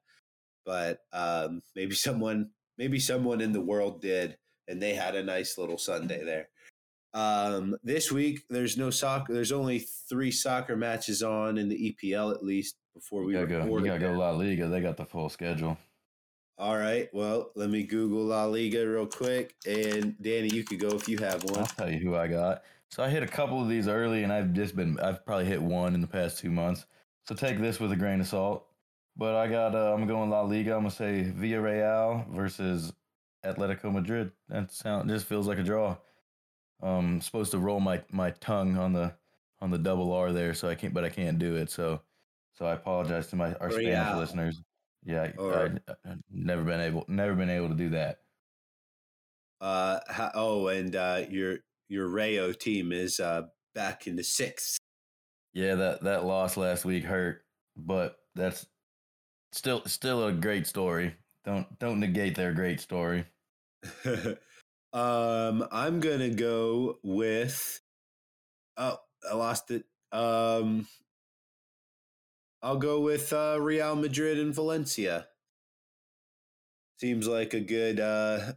S1: but um, maybe <laughs> someone, maybe someone in the world did, and they had a nice little Sunday <laughs> there. Um, this week, there's no soccer. There's only three soccer matches on in the EPL at least before we
S2: you gotta, go, you gotta go
S1: La
S2: Liga. They got the full schedule.
S1: All right. Well, let me Google La Liga real quick. And Danny, you could go if you have one.
S2: I'll tell you who I got. So I hit a couple of these early, and I've just been, I've probably hit one in the past two months. So take this with a grain of salt. But I got, uh, I'm going La Liga. I'm going to say Villarreal versus Atletico Madrid. That sound just feels like a draw. Um, supposed to roll my, my tongue on the on the double R there, so I can't, but I can't do it. So, so I apologize to my our Spanish listeners. Yeah, or, I, I, never been able, never been able to do that.
S1: Uh, how, oh, and uh, your your Rayo team is uh back in the sixth.
S2: Yeah, that that loss last week hurt, but that's still still a great story. Don't don't negate their great story. <laughs>
S1: um, I'm gonna go with. Oh, I lost it. Um, I'll go with uh, Real Madrid and Valencia. Seems like a good uh,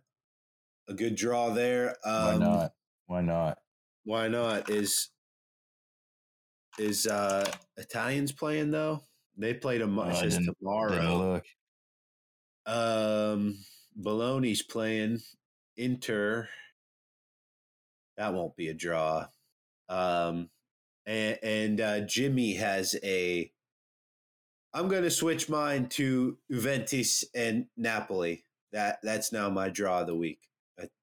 S1: a good draw there.
S2: Um, why not? Why not?
S1: Why not? Is is uh Italians playing though? They played a much oh, tomorrow. Um, Bologna's playing Inter. That won't be a draw. Um, and, and uh, Jimmy has a I'm going to switch mine to Juventus and Napoli. That that's now my draw of the week.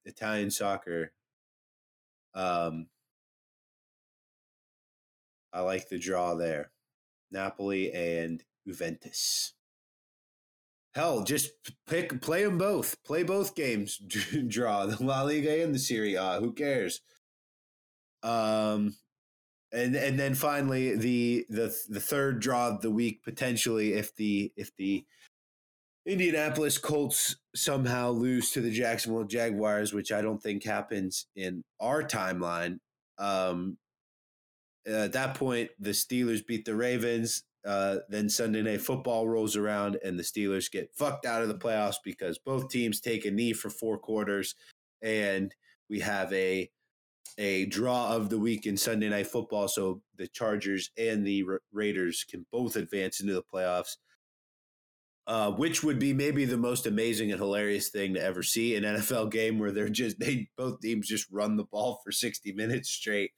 S1: Italian soccer. Um, I like the draw there. Napoli and Juventus. Hell, just pick play them both. Play both games. <laughs> draw the La Liga and the Serie A. Who cares? Um, and and then finally the the the third draw of the week potentially if the if the Indianapolis Colts somehow lose to the Jacksonville Jaguars, which I don't think happens in our timeline. Um, at that point, the Steelers beat the Ravens. Uh, then Sunday Night Football rolls around, and the Steelers get fucked out of the playoffs because both teams take a knee for four quarters, and we have a a draw of the week in Sunday Night Football, so the Chargers and the Ra- Raiders can both advance into the playoffs. Uh, which would be maybe the most amazing and hilarious thing to ever see an NFL game where they're just they both teams just run the ball for sixty minutes straight.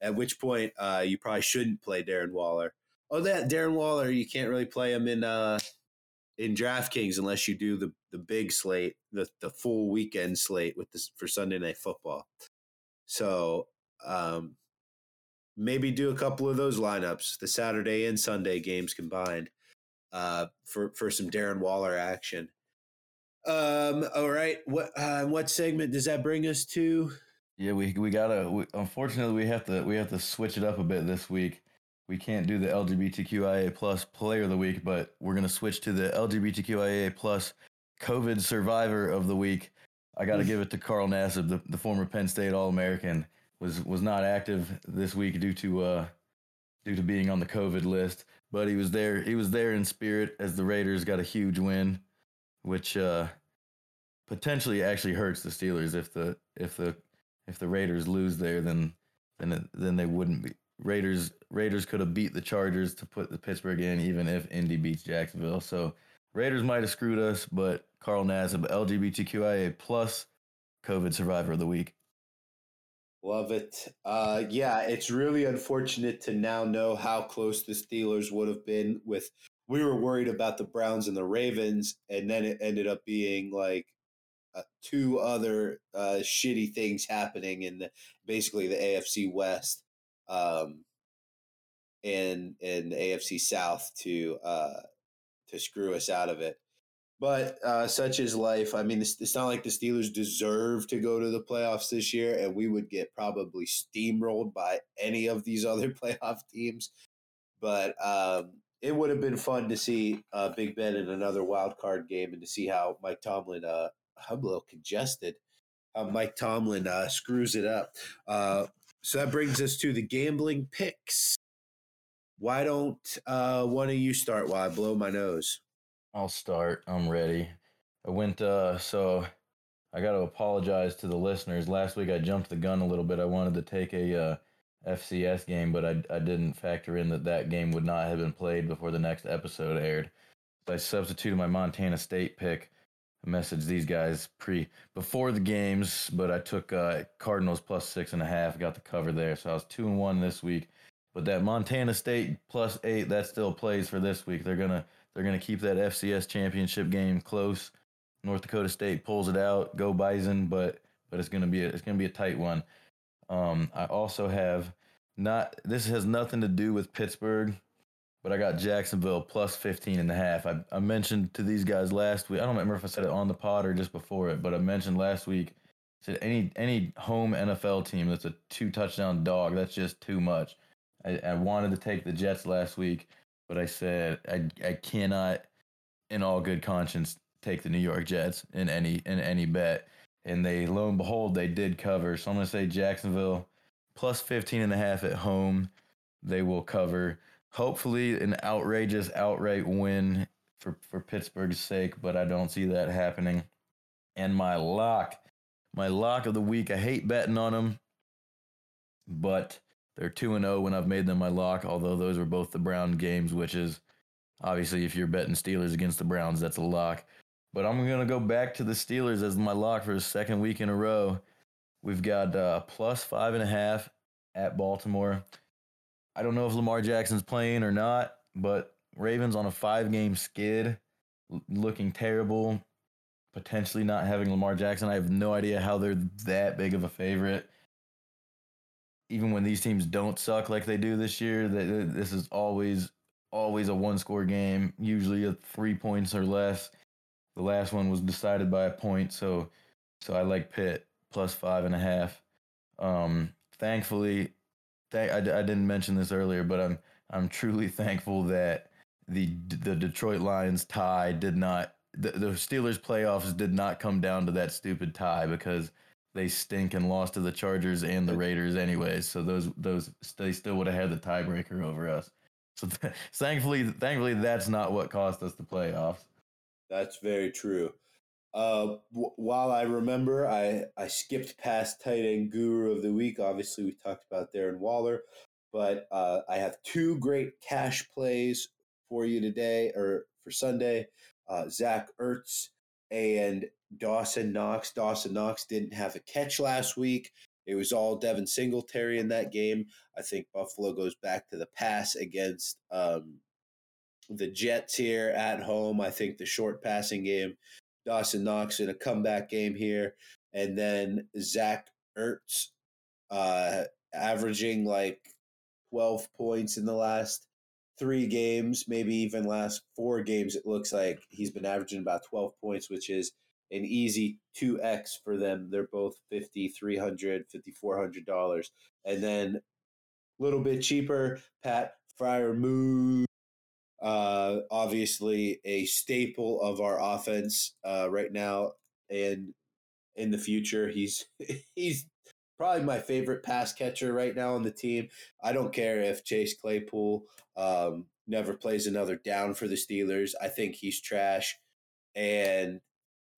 S1: At which point, uh, you probably shouldn't play Darren Waller. Oh, that Darren Waller, you can't really play him in uh, in DraftKings unless you do the the big slate, the the full weekend slate with this for Sunday Night Football. So um, maybe do a couple of those lineups, the Saturday and Sunday games combined, uh, for for some Darren Waller action. Um, all right, what uh, what segment does that bring us to?
S2: Yeah, we we gotta. We, unfortunately, we have to we have to switch it up a bit this week. We can't do the LGBTQIA plus Player of the Week, but we're gonna switch to the LGBTQIA plus COVID Survivor of the Week. I got to give it to Carl Nassib, the, the former Penn State All American, was was not active this week due to uh, due to being on the COVID list, but he was there. He was there in spirit as the Raiders got a huge win, which uh, potentially actually hurts the Steelers if the if the if the Raiders lose there, then then it, then they wouldn't be Raiders. Raiders could have beat the Chargers to put the Pittsburgh in, even if Indy beats Jacksonville. So Raiders might have screwed us, but Carl Nassib, LGBTQIA plus COVID survivor of the week.
S1: Love it. Uh, yeah, it's really unfortunate to now know how close the Steelers would have been with. We were worried about the Browns and the Ravens, and then it ended up being like uh, two other uh, shitty things happening in the, basically the AFC West um, and and the AFC South to uh, to screw us out of it. But uh, such is life. I mean, it's, it's, not like the Steelers deserve to go to the playoffs this year, and we would get probably steamrolled by any of these <laughs> other playoff teams. But um, it would have been fun to see uh, Big Ben in another wild card game and to see how Mike Tomlin, uh, I'm a little congested, how Mike Tomlin uh, screws it up. Uh, so that brings us to the gambling picks. Why don't uh, one of you start while I blow my nose?
S2: I'll start. I'm ready. I went, uh, so I got to apologize to the listeners. Last week I jumped the gun a little bit. I wanted to take a uh, FCS game, but I, I didn't factor in that that game would not have been played before the next episode aired. So I substituted my Montana State pick. I messaged these guys pre before the games, but I took uh, Cardinals plus six and a half. Got the cover there, so I was two and one this week. But that Montana State plus eight that still plays for this week. They're gonna they're to keep that FCS championship game close. North Dakota State pulls it out. Go Bison, but but it's to be a, it's to be a tight one. Um, I also have not this has nothing to do with Pittsburgh, but I got Jacksonville plus 15 and a half. I, I mentioned to these guys last week. I don't remember if I said it on the pod or just before it, but I mentioned last week said any any home NFL team that's a two touchdown dog, that's just too much. I, I wanted to take the Jets last week but I said I I cannot, in all good conscience, take the New York Jets in any in any bet. And they lo and behold they did cover. So I'm gonna say Jacksonville plus 15 and a half at home. They will cover. Hopefully an outrageous outright win for, for Pittsburgh's sake, but I don't see that happening. And my lock, my lock of the week, I hate betting on them, but they're 2 and 0 when I've made them my lock, although those were both the Brown games, which is obviously if you're betting Steelers against the Browns, that's a lock. But I'm going to go back to the Steelers as my lock for the second week in a row. We've got uh, plus five and a half at Baltimore. I don't know if Lamar Jackson's playing or not, but Ravens on a five game skid, looking terrible, potentially not having Lamar Jackson. I have no idea how they're that big of a favorite even when these teams don't suck like they do this year, that this is always always a one score game, usually a three points or less. The last one was decided by a point, so so I like Pitt plus five and a half. Um, thankfully, th- I, I didn't mention this earlier, but I'm I'm truly <laughs> thankful that the the Detroit Lions tie did not the, the Steelers playoffs did not come down to that stupid tie because they stink and lost to the Chargers and the Raiders anyways. So those those they still would have had the tiebreaker over us. <laughs> So th- thankfully, thankfully that's not what cost us the playoffs.
S1: That's very true. Uh, w- while I remember, I I skipped past tight end guru of the week. Obviously, we talked about Darren Waller, but uh, I have two great cash plays for you today or for Sunday. Uh, Zach Ertz and Dawson Knox. Dawson Knox didn't have a catch last week. It was all Devin Singletary in that game. I think Buffalo goes back to the pass against um, the Jets here at home. I think the short passing game, Dawson Knox in a comeback game here. And then Zach Ertz uh, averaging like 12 points in the last three games, maybe even last four games. It looks like he's been averaging about 12 points, which is an easy 2x for them. They're both 50, 300, 5400 dollars. And then a little bit cheaper, Pat Freiermuth uh, obviously a staple of our offense uh, right now and in the future. He's <laughs> he's probably my favorite pass catcher right now on the team. I don't care if Chase Claypool um, never plays another down for the Steelers. I think he's trash, and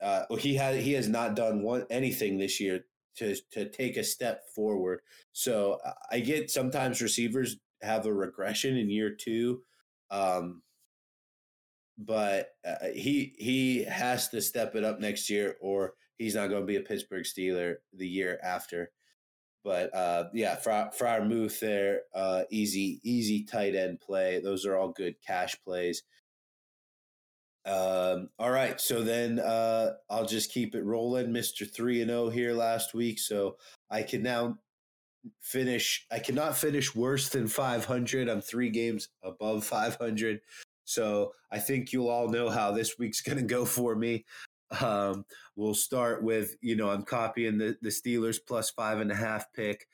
S1: uh, he has he has not done one anything this year to to take a step forward. So I get sometimes receivers have a regression in year two, um, but uh, he he has to step it up next year, or he's not going to be a Pittsburgh Steeler the year after. But uh, yeah, Freiermuth there, uh, easy, easy tight end play. Those are all good cash plays. Um, all right, so then uh, I'll just keep it rolling, Mister Three and Zero here last week. So I can now finish. I cannot finish worse than 500. I'm three games above 500. So I think you'll all know how this week's <laughs> going to go for me. Um, we'll start with, you know, I'm copying the, the Steelers plus five and a half pick.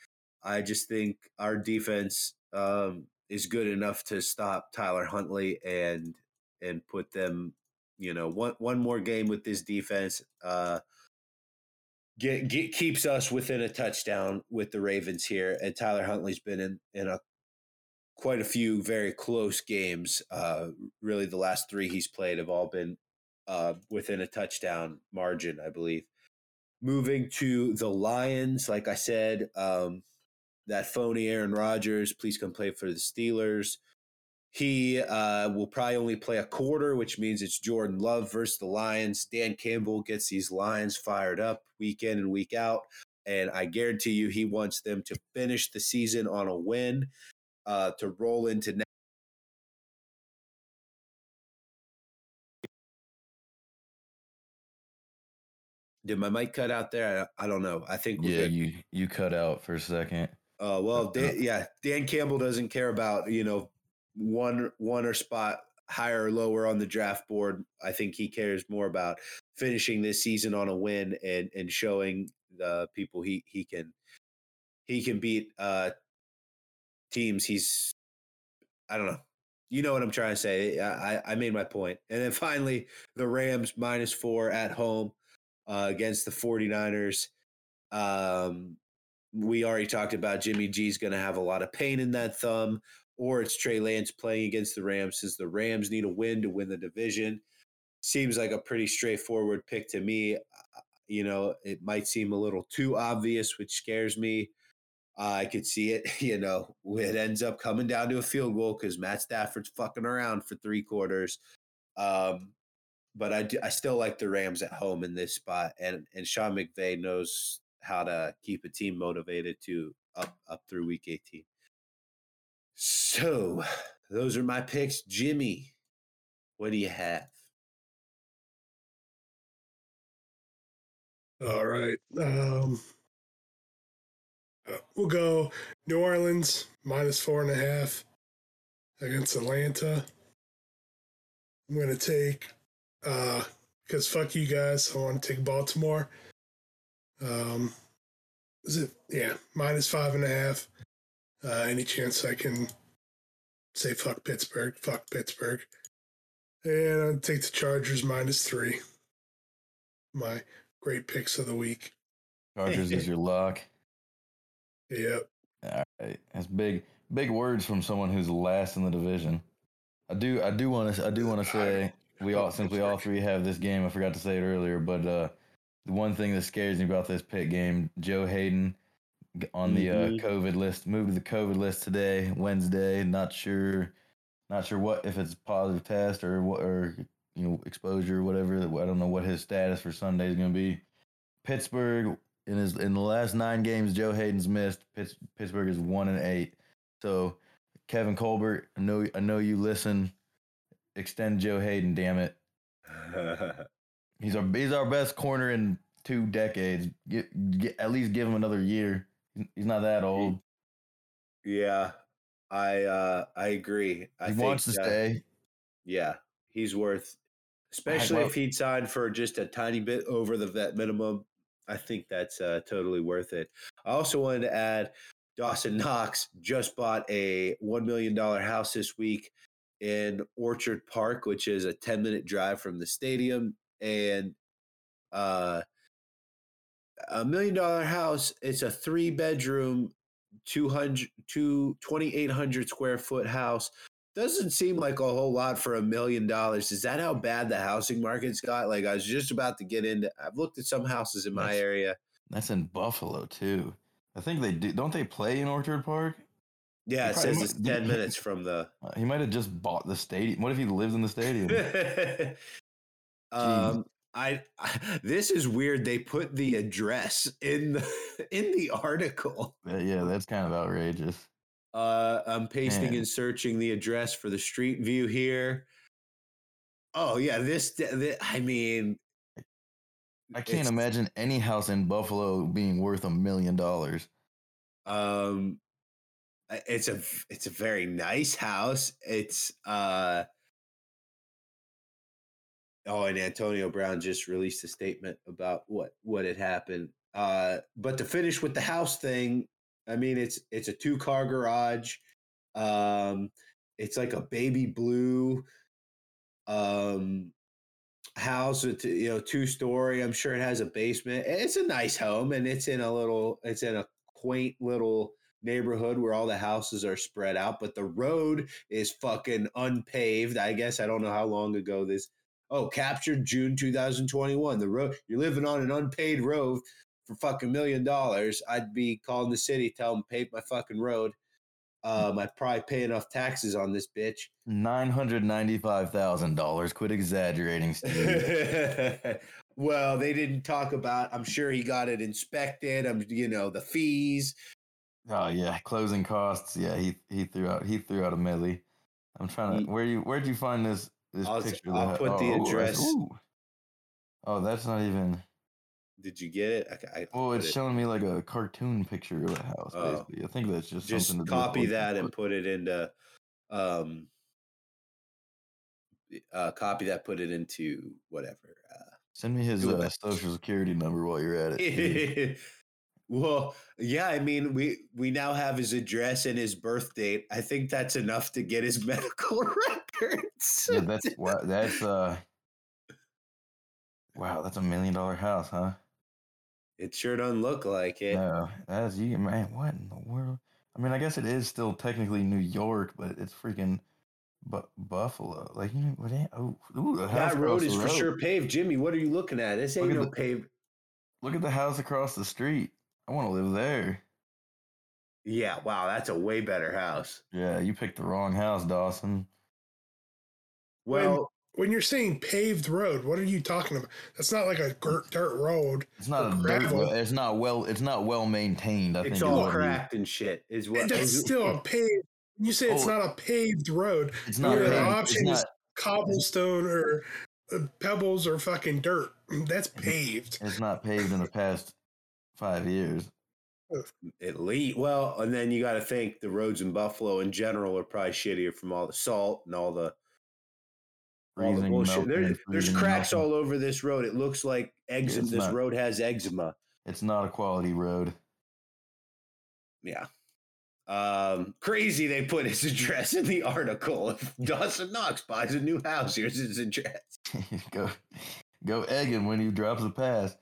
S1: I just think our defense um, is good enough to stop Tyler Huntley and and put them, you know, one one more game with this defense. Uh, get, get keeps us within a touchdown with the Ravens here, and Tyler Huntley's been in in a quite a few very close games. Uh, really, the last three he's played have all been uh, within a touchdown margin, I believe. Moving to the Lions, like I said, um, that phony Aaron Rodgers, please come play for the Steelers. He uh, will probably only play a quarter, which means it's Jordan Love versus the Lions. Dan Campbell gets these Lions fired up week in and week out. And I guarantee you, he wants them to finish the season on a win, uh, to roll into next. Did my mic cut out there? I, I don't know. I think
S2: yeah, you you cut out for a second.
S1: Uh, well, Dan, yeah, Dan Campbell doesn't care about you know one one or spot higher or lower on the draft board. I think he cares more about finishing this season on a win and and showing the people he he can he can beat uh teams he's I don't know. You know what I'm trying to say. I, I made my point. And then finally, the Rams minus four at home uh, against the 49ers. Um, we already talked about Jimmy G's going to have a lot of pain in that thumb or it's Trey Lance playing against the Rams since the Rams need a win to win the division. Seems like a pretty straightforward pick to me. You know, it might seem a little too obvious, which scares me. Uh, I could see it, <laughs> you know, it ends up coming down to a field goal because Matt Stafford's fucking around for three quarters. Um, but I, do, I still like the Rams at home in this spot, and and Sean McVay knows how to keep a team motivated to up up through week 18. So, those are my picks. Jimmy, what do you have?
S3: All right. Um, uh, we'll go New Orleans minus four and a half against Atlanta. I'm going to take, uh, because fuck you guys, I want to take Baltimore. Um, is it, yeah, minus five and a half. Uh, any chance I can say fuck Pittsburgh, fuck Pittsburgh. And I'll take the Chargers minus three. My great picks of the week.
S2: Chargers is your lock. <laughs>
S3: Yep.
S2: All right. That's big big words from someone who's last in the division. I do I do want to I do want to say we all since we all three have this game, I forgot to say it earlier, but uh the one thing that scares me about this pit game, Joe Haden on the uh, mm-hmm. COVID list. Moved to the COVID list today, Wednesday. Not sure, not sure what if it's a positive test or what or you know exposure or whatever. I don't know what his status for Sunday is going to be. Pittsburgh in his in the last nine games Joe Haden's missed. Pittsburgh is one and eight. So Kevin Colbert, I know I know you listen. Extend Joe Haden, damn it. <laughs> he's our he's our best corner in two decades. Get, get, at least give him another year. He's not that old.
S1: Yeah, I uh I agree. I
S2: he wants to stay.
S1: Yeah, he's worth, especially if he'd signed for just a tiny bit over the vet minimum. I think that's uh, totally worth it. I also wanted to add Dawson Knox just bought a $1 million house this week in Orchard Park, which is a 10 minute drive from the stadium. And uh, a million dollar house. It's a three bedroom, 200, to 2,800 square foot house. Doesn't seem like a whole lot for a million dollars. Is that how bad the housing market's got? Like I was just about to get into. I've looked at some houses in my
S2: that's,
S1: area.
S2: That's in Buffalo too. I think they do. Don't they play in Orchard Park?
S1: Yeah, it says it's ten <laughs> minutes from the.
S2: He might have just bought the stadium. What if he lives in the stadium? <laughs>
S1: um, I, I this is weird. They put the address in the <laughs> in the article.
S2: Uh, yeah, that's kind of outrageous.
S1: Uh, I'm pasting
S2: Man.
S1: and searching the address for the street view here. Oh yeah, this. thi- I mean,
S2: I can't imagine any house in Buffalo being worth a million dollars.
S1: Um, it's a it's a very nice house. It's uh. Oh, and Antonio Brown just released a statement about what what had happened. Uh, but to finish with the house thing, I mean, it's it's a two car garage. Um, it's like a baby blue um house with you know two story. I'm sure it has a basement. It's a nice home, and it's in a little. It's in a quaint little neighborhood where all the houses are spread out, but the road is fucking unpaved. I guess I don't know how long ago this. Oh, captured June 2021. The road you're living on an unpaid road for fucking million dollars. I'd be calling the city, tell them pave my fucking road. Um, I'd probably pay enough taxes on this bitch.
S2: Nine hundred ninety-five thousand dollars. Quit exaggerating, Steve. <laughs>
S1: well, they didn't talk about. I'm sure he got it inspected. I'm, you know, the fees.
S2: oh yeah, closing costs. Yeah, he he threw out he threw out a milli. I'm trying to. Where you where'd you find this this
S1: I'll
S2: picture?
S1: I'll put the
S2: oh, that's-
S1: address.
S2: ooh. Oh, that's not even.
S1: Did you get it? I, I
S2: Oh, it's
S1: it-
S2: showing me like a cartoon picture of a house.
S1: Oh.
S2: Basically, I think that's just
S1: just
S2: something to
S1: copy that and
S2: put.
S1: it into um uh copy that put it into whatever
S2: Send me his uh, social security number while you're at it.
S1: Uh <laughs> well yeah i mean we we now have his address and his birth date i think that's enough to get his <laughs> medical records
S2: yeah, that's <laughs> wow, that's uh. Wow, that's a million dollar house, huh?
S1: it sure doesn't look like it
S2: No, that's you, man. What in the world? I mean, I guess it is still technically New York, but it's freaking bu- Buffalo. Like, you know, oh, ooh, the house
S1: that road is for
S2: road.
S1: sure paved jimmy what are you looking at this ain't
S2: at
S1: no
S2: the-
S1: paved
S2: Look at the house across the street. I want to live there.
S1: yeah wow that's a way better house
S2: Yeah, you picked the wrong house, Dawson.
S3: When-
S1: well
S3: When you're saying paved road, what are you talking about? That's not like a dirt, dirt road.
S2: It's not a dirt.
S3: gravel.
S2: well, It's not well. It's not well maintained. I
S1: it's
S2: think.
S1: all
S2: what it is.
S1: cracked and shit is what
S3: That's still a paved. You say it's
S2: Oh.
S3: not a paved road.
S2: It's not.
S3: Your
S2: paved, It's
S3: option is cobblestone or uh, pebbles or fucking dirt. That's paved.
S2: It's not paved in the past five years.
S1: At least, well, and then you got to think the roads in Buffalo in general are probably shittier from all the salt and all the
S2: Freezing,
S1: bullshit. There,
S2: and
S1: there's cracks
S2: melting.
S1: all over this road. It looks like eczema.
S2: It's
S1: This
S2: not-
S1: road has eczema.
S2: It's not a quality road.
S1: Yeah. Um, crazy they put his <laughs> address in the article. If <laughs> Dawson Knox buys a new house, here's his address. <laughs>
S2: go, go egg him when he drops the pass.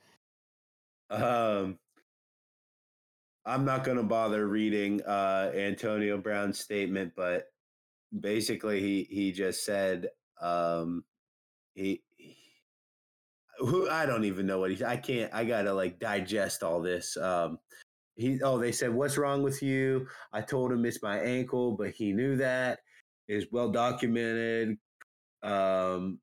S1: Um, I'm not going to bother reading uh, Antonio Brown's statement, but basically he he just said um, he, he- who I don't even know what he I can't I gotta like digest all this. Um, he oh they said what's wrong with you? I told him it's my ankle, but he knew that is well documented. Um,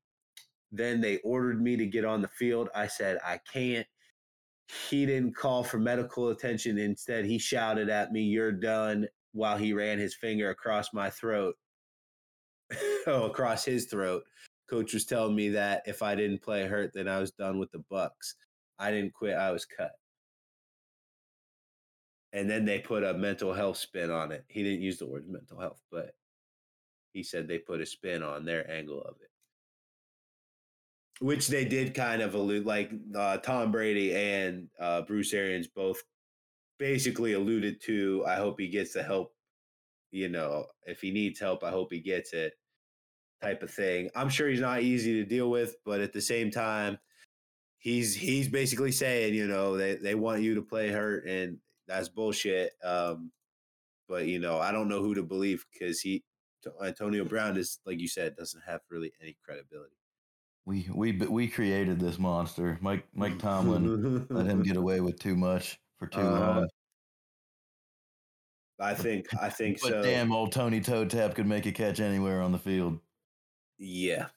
S1: then they ordered me to get on the field. I said I can't he didn't call for medical attention. Instead, he shouted at me, You're done, while he ran his finger across my throat. <laughs> oh, across his throat. Coach was telling me that if I didn't play hurt, then I was done with the Bucs. I didn't quit, I was cut. And then they put a mental health spin on it. He didn't use the word mental health, but he said they put a spin on their angle of it which they did kind of allude like uh, Tom Brady and uh, Bruce Arians both basically alluded to I hope he gets the help you know if he needs help I hope he gets it type of thing I'm sure he's not easy to deal with but at the same time he's he's basically saying you know they they want you to play hurt and that's bullshit um but you know I don't know who to believe cuz he Antonio Brown is like you said doesn't have really any credibility
S2: We we we created this monster. Mike Mike <laughs> Tomlin let him get away with too much for too
S1: Uh,
S2: long.
S1: I think I think
S2: But
S1: so.
S2: damn, old Tony Toe Tap could make a catch anywhere on the field.
S1: Yeah.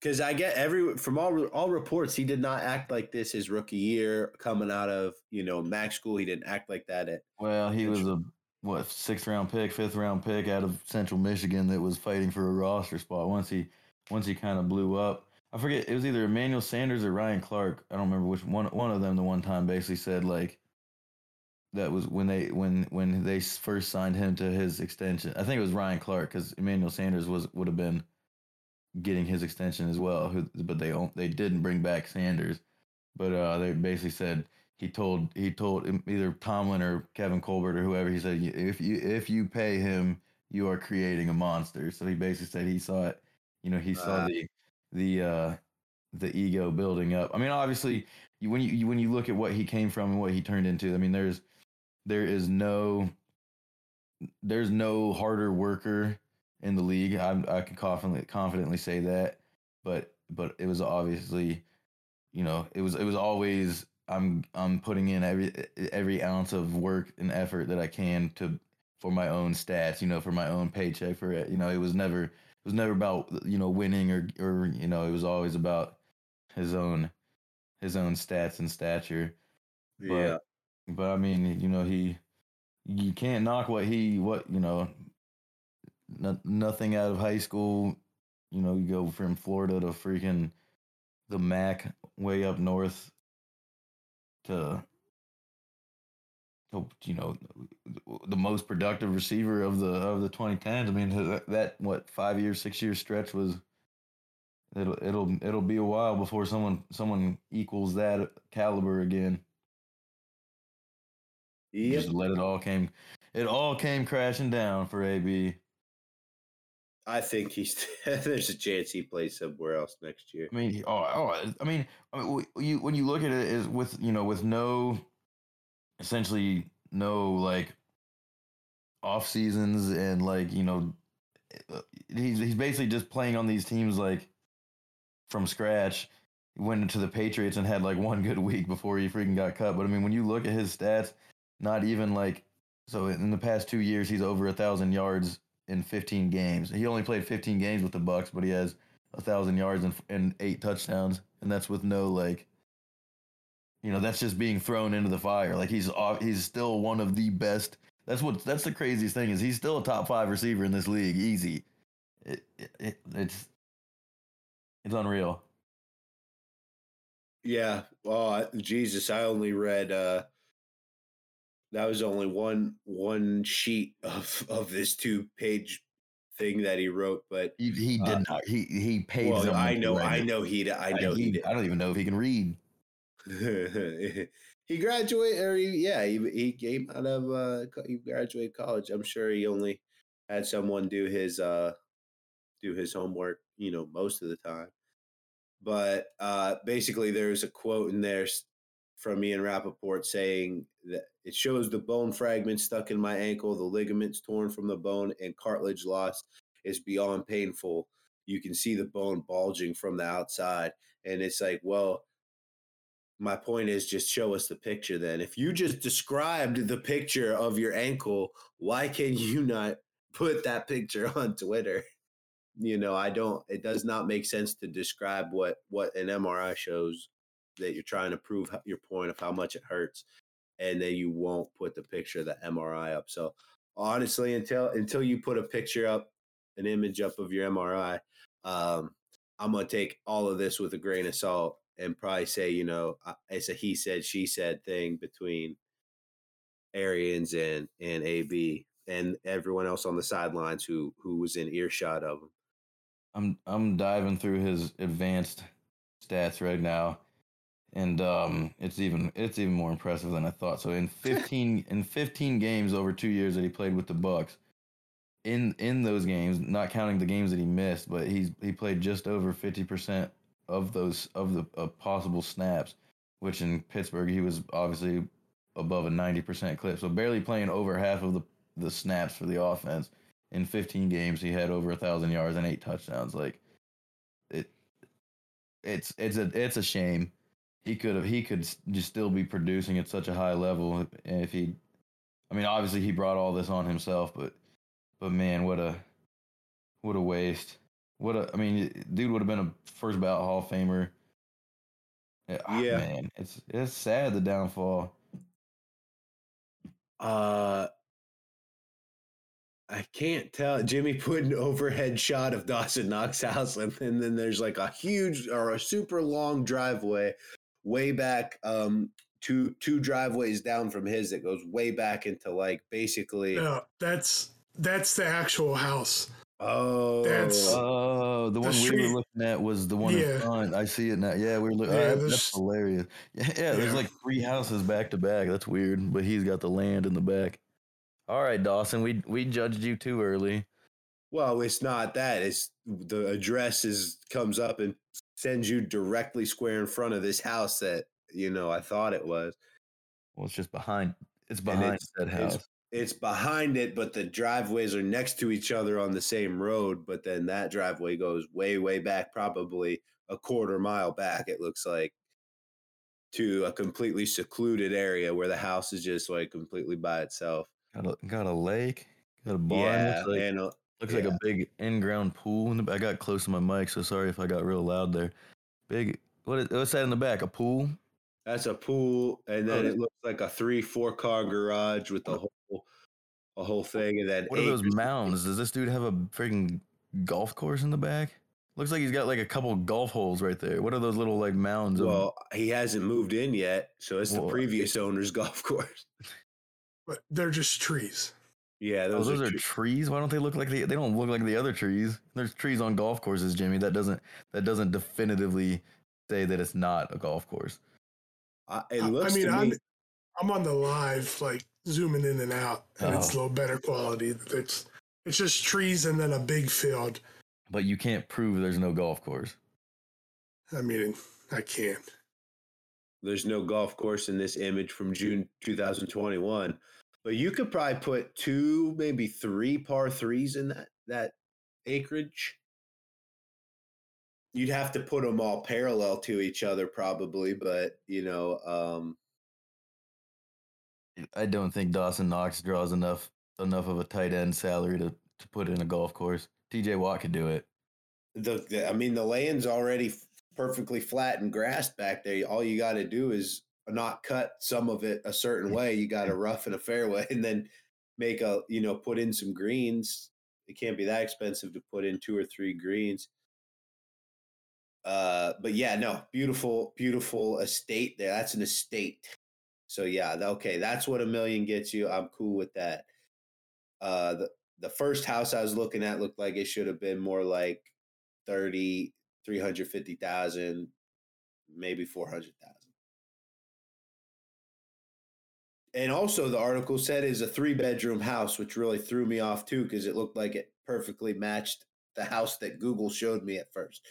S1: because I get every from all all reports he did not act like this his rookie year coming out of you know Mac school. He didn't act like that at
S2: Well, he was a what sixth round pick, fifth round pick out of Central Michigan that was fighting for a roster spot. Once he once he kind of blew up, I forget it was either Emmanuel Sanders or Ryan Clark. I don't remember which one. One of them the one time basically said like that was when they when when they first signed him to his extension. I think it was Ryan Clark because Emmanuel Sanders was would have been getting his extension as well. Who, but they they didn't bring back Sanders. But uh, they basically said he told he told either Tomlin or Kevin Colbert or whoever he said if you if you pay him you are creating a monster. So he basically said he saw it. You know he saw uh, the the uh, the ego building up. I mean obviously when you when you look at what he came from and what he turned into. I mean there's there is no there's no harder worker in the league. I, I can confidently confidently say that, but but it was obviously, you know, it was it was always I'm I'm putting in every every ounce of work and effort that I can to for my own stats, you know, for my own paycheck. For it, you know, it was never it was never about you know winning or or you know it was always about his own his own stats and stature.
S1: Yeah.
S2: But, but I mean, you know, he you can't knock what he what you know no, nothing out of high school. You know, you go from Florida to freaking the MAC way up north to to you know the most productive receiver of the of the 2010s. I mean that, that what five year, six year stretch was. It'll it'll it'll be a while before someone someone equals that caliber again.
S1: Yeah,
S2: just let it all came. It all came crashing down for AB.
S1: I think he's <laughs> there's a chance he plays somewhere else next year.
S2: I mean, oh, oh I mean, you when you look at it is with you know with no, essentially no like off seasons and like you know, uh, he's he's basically just playing on these teams like from scratch. Went into the Patriots and had like one good week before he freaking got cut. But I mean, when you look at his stats, not even like so in the past two years he's over a thousand yards in 15 games. He only played 15 games with the Bucs, but he has a thousand yards and, and eight touchdowns, and that's with no like, you know, that's just being thrown into the fire. Like he's he's still one of the best. That's what that's the craziest thing is he's still a top five receiver in this league, easy. It, it, it, it's it's unreal.
S1: Yeah. Well, Jesus, I only read uh that was only one one sheet of of this two page thing that he wrote, but
S2: he, he did uh, not. He he paid.
S1: Well, I know, I know he. I know I, he.
S2: he I don't even know if he can read. <laughs>
S1: he graduated, or he, yeah, he he came out of uh he graduated college. I'm sure he only had someone do his uh do his homework, you know, most of the time. But uh basically, there's a quote in there from Ian Rapoport saying that it shows the bone fragments stuck in my ankle, the ligaments torn from the bone, and cartilage loss is beyond painful. You can see the bone bulging from the outside. And it's like, well, my point is just show us the picture then. If you just described the picture of your ankle, why can you not put that picture on Twitter? You know, I don't it does not make sense to describe what what an MRI shows that you're trying to prove your point of how much it hurts and then you won't put the picture the MRI up. So honestly, until until you put a picture up, an image up of your MRI, um, I'm gonna take all of this with a grain of salt and probably say, you know, it's a he said she said thing between Arians and and AB and everyone else on the sidelines who who was in earshot of him.
S2: I'm I'm diving through his advanced stats right now and um, it's even it's even more impressive than I thought. So in <laughs> 15 in 15 games over 2 years that he played with the Bucs, in in those games, not counting the games that he missed, but he's he played just over 50% of those of the of possible snaps, which in Pittsburgh he was obviously above a 90% clip. So barely playing over half of the the snaps for the offense. In 15 games, he had over a thousand yards and eight touchdowns. Like it, it's it's a it's a shame he could have he could just still be producing at such a high level if he I mean obviously he brought all this on himself but but man what a what a waste What a, I mean, dude would have been a first ballot Hall of Famer. Yeah, ah,
S1: Yeah.
S2: man, it's it's sad the downfall.
S1: Uh, I can't tell. Jimmy <laughs> put an overhead shot of Dawson Knox house, and, and then there's like a huge or a super long driveway way back, um, two two driveways down from his that goes way back into like basically.
S3: No, that's that's the actual house.
S1: Oh,
S3: That's-
S2: Oh, the
S3: The
S2: one we were looking at was the one
S3: Yeah.
S2: in front. I see it now. Yeah, we were looking.
S3: Yeah,
S2: that's
S3: there's-
S2: hilarious. <laughs> Yeah, yeah, there's
S3: Yeah.
S2: like three houses back to back. That's weird, but he's got the land in the back. All right, Dawson, we we judged you too early.
S1: well, it's not that. It's the address is comes up and sends you directly square in front of this house that you know I thought it was.
S2: Well, it's just behind. It's behind
S1: it's-
S2: that house.
S1: it's behind it, but the driveways are next to each other on the same road. But then that driveway goes way, way back, probably a quarter mile back, it looks like, to a completely secluded area where the house is just like completely by itself.
S2: Got a got a lake. Got a barn.
S1: yeah,
S2: like,
S1: and uh,
S2: looks like a big in-ground pool. In the, ba- I got close to my mic, so sorry if I got real loud there. Big. What is, what's that in the back? A pool?
S1: that's a pool, and oh, then
S2: Oh,
S1: it looks like a three, four car garage with the whole, a whole thing, and then
S2: What are those mounds? Does this dude have a freaking golf course in the back? Looks like he's got like a couple golf holes right there. What are those little like mounds? of,
S1: Well, he hasn't moved in yet, so it's the previous owner's <laughs> golf course.
S3: But they're just trees.
S1: Yeah,
S2: oh,
S1: those,
S2: those, are,
S1: tre-
S2: trees. Why don't they look like the? They don't look like the other trees. There's trees on golf courses, Jimmy. That doesn't that doesn't definitively say that it's not a golf course.
S1: I, it
S3: I- I mean,
S1: to
S3: I'm-
S1: me.
S3: I'm on the live, like zooming in and out, and it's a
S2: Oh.
S3: little better quality. It's it's just trees and then a big field.
S2: But you can't prove there's no golf course.
S3: I mean, I can't.
S1: There's no golf course in this image from June 2021, but you could probably put two, maybe three par threes in that that acreage. You'd have to put them all parallel to each other, probably, but you know, um,
S2: I don't think Dawson Knox draws enough enough of a tight end salary to, to put in a golf course. TJ Watt could do it.
S1: the, the I mean, the land's already perfectly flat and grass back there. All you got to do is not cut some of it a certain way. You got to roughen a fairway and then make a you know put in some greens. It can't be that expensive to put in two or three greens. Uh, but yeah, no, beautiful, beautiful estate there. That's an estate. So yeah, okay, that's what a million gets you. I'm cool with that. Uh, the the first house I was looking at looked like it should have been more like 30, 350,000, maybe 400,000. And also, the article said is a three bedroom house, which really threw me off too, because it looked like it perfectly matched the house that Google showed me at first.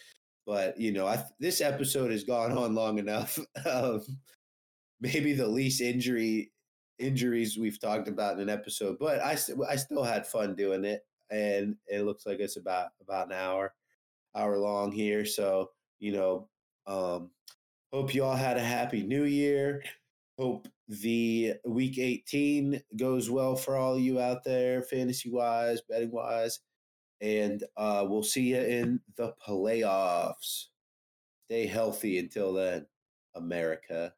S1: But you know, I, this episode has gone on long enough. <laughs> Um, maybe the least injury injuries we've talked about in an episode, but I I still had fun doing it, and it looks like it's about about an hour hour long here. So you know, um, hope you all had a happy New Year. Hope the week 18 goes well for all of you out there, fantasy wise, betting wise. And uh, we'll see you in the playoffs. Stay healthy until then, America.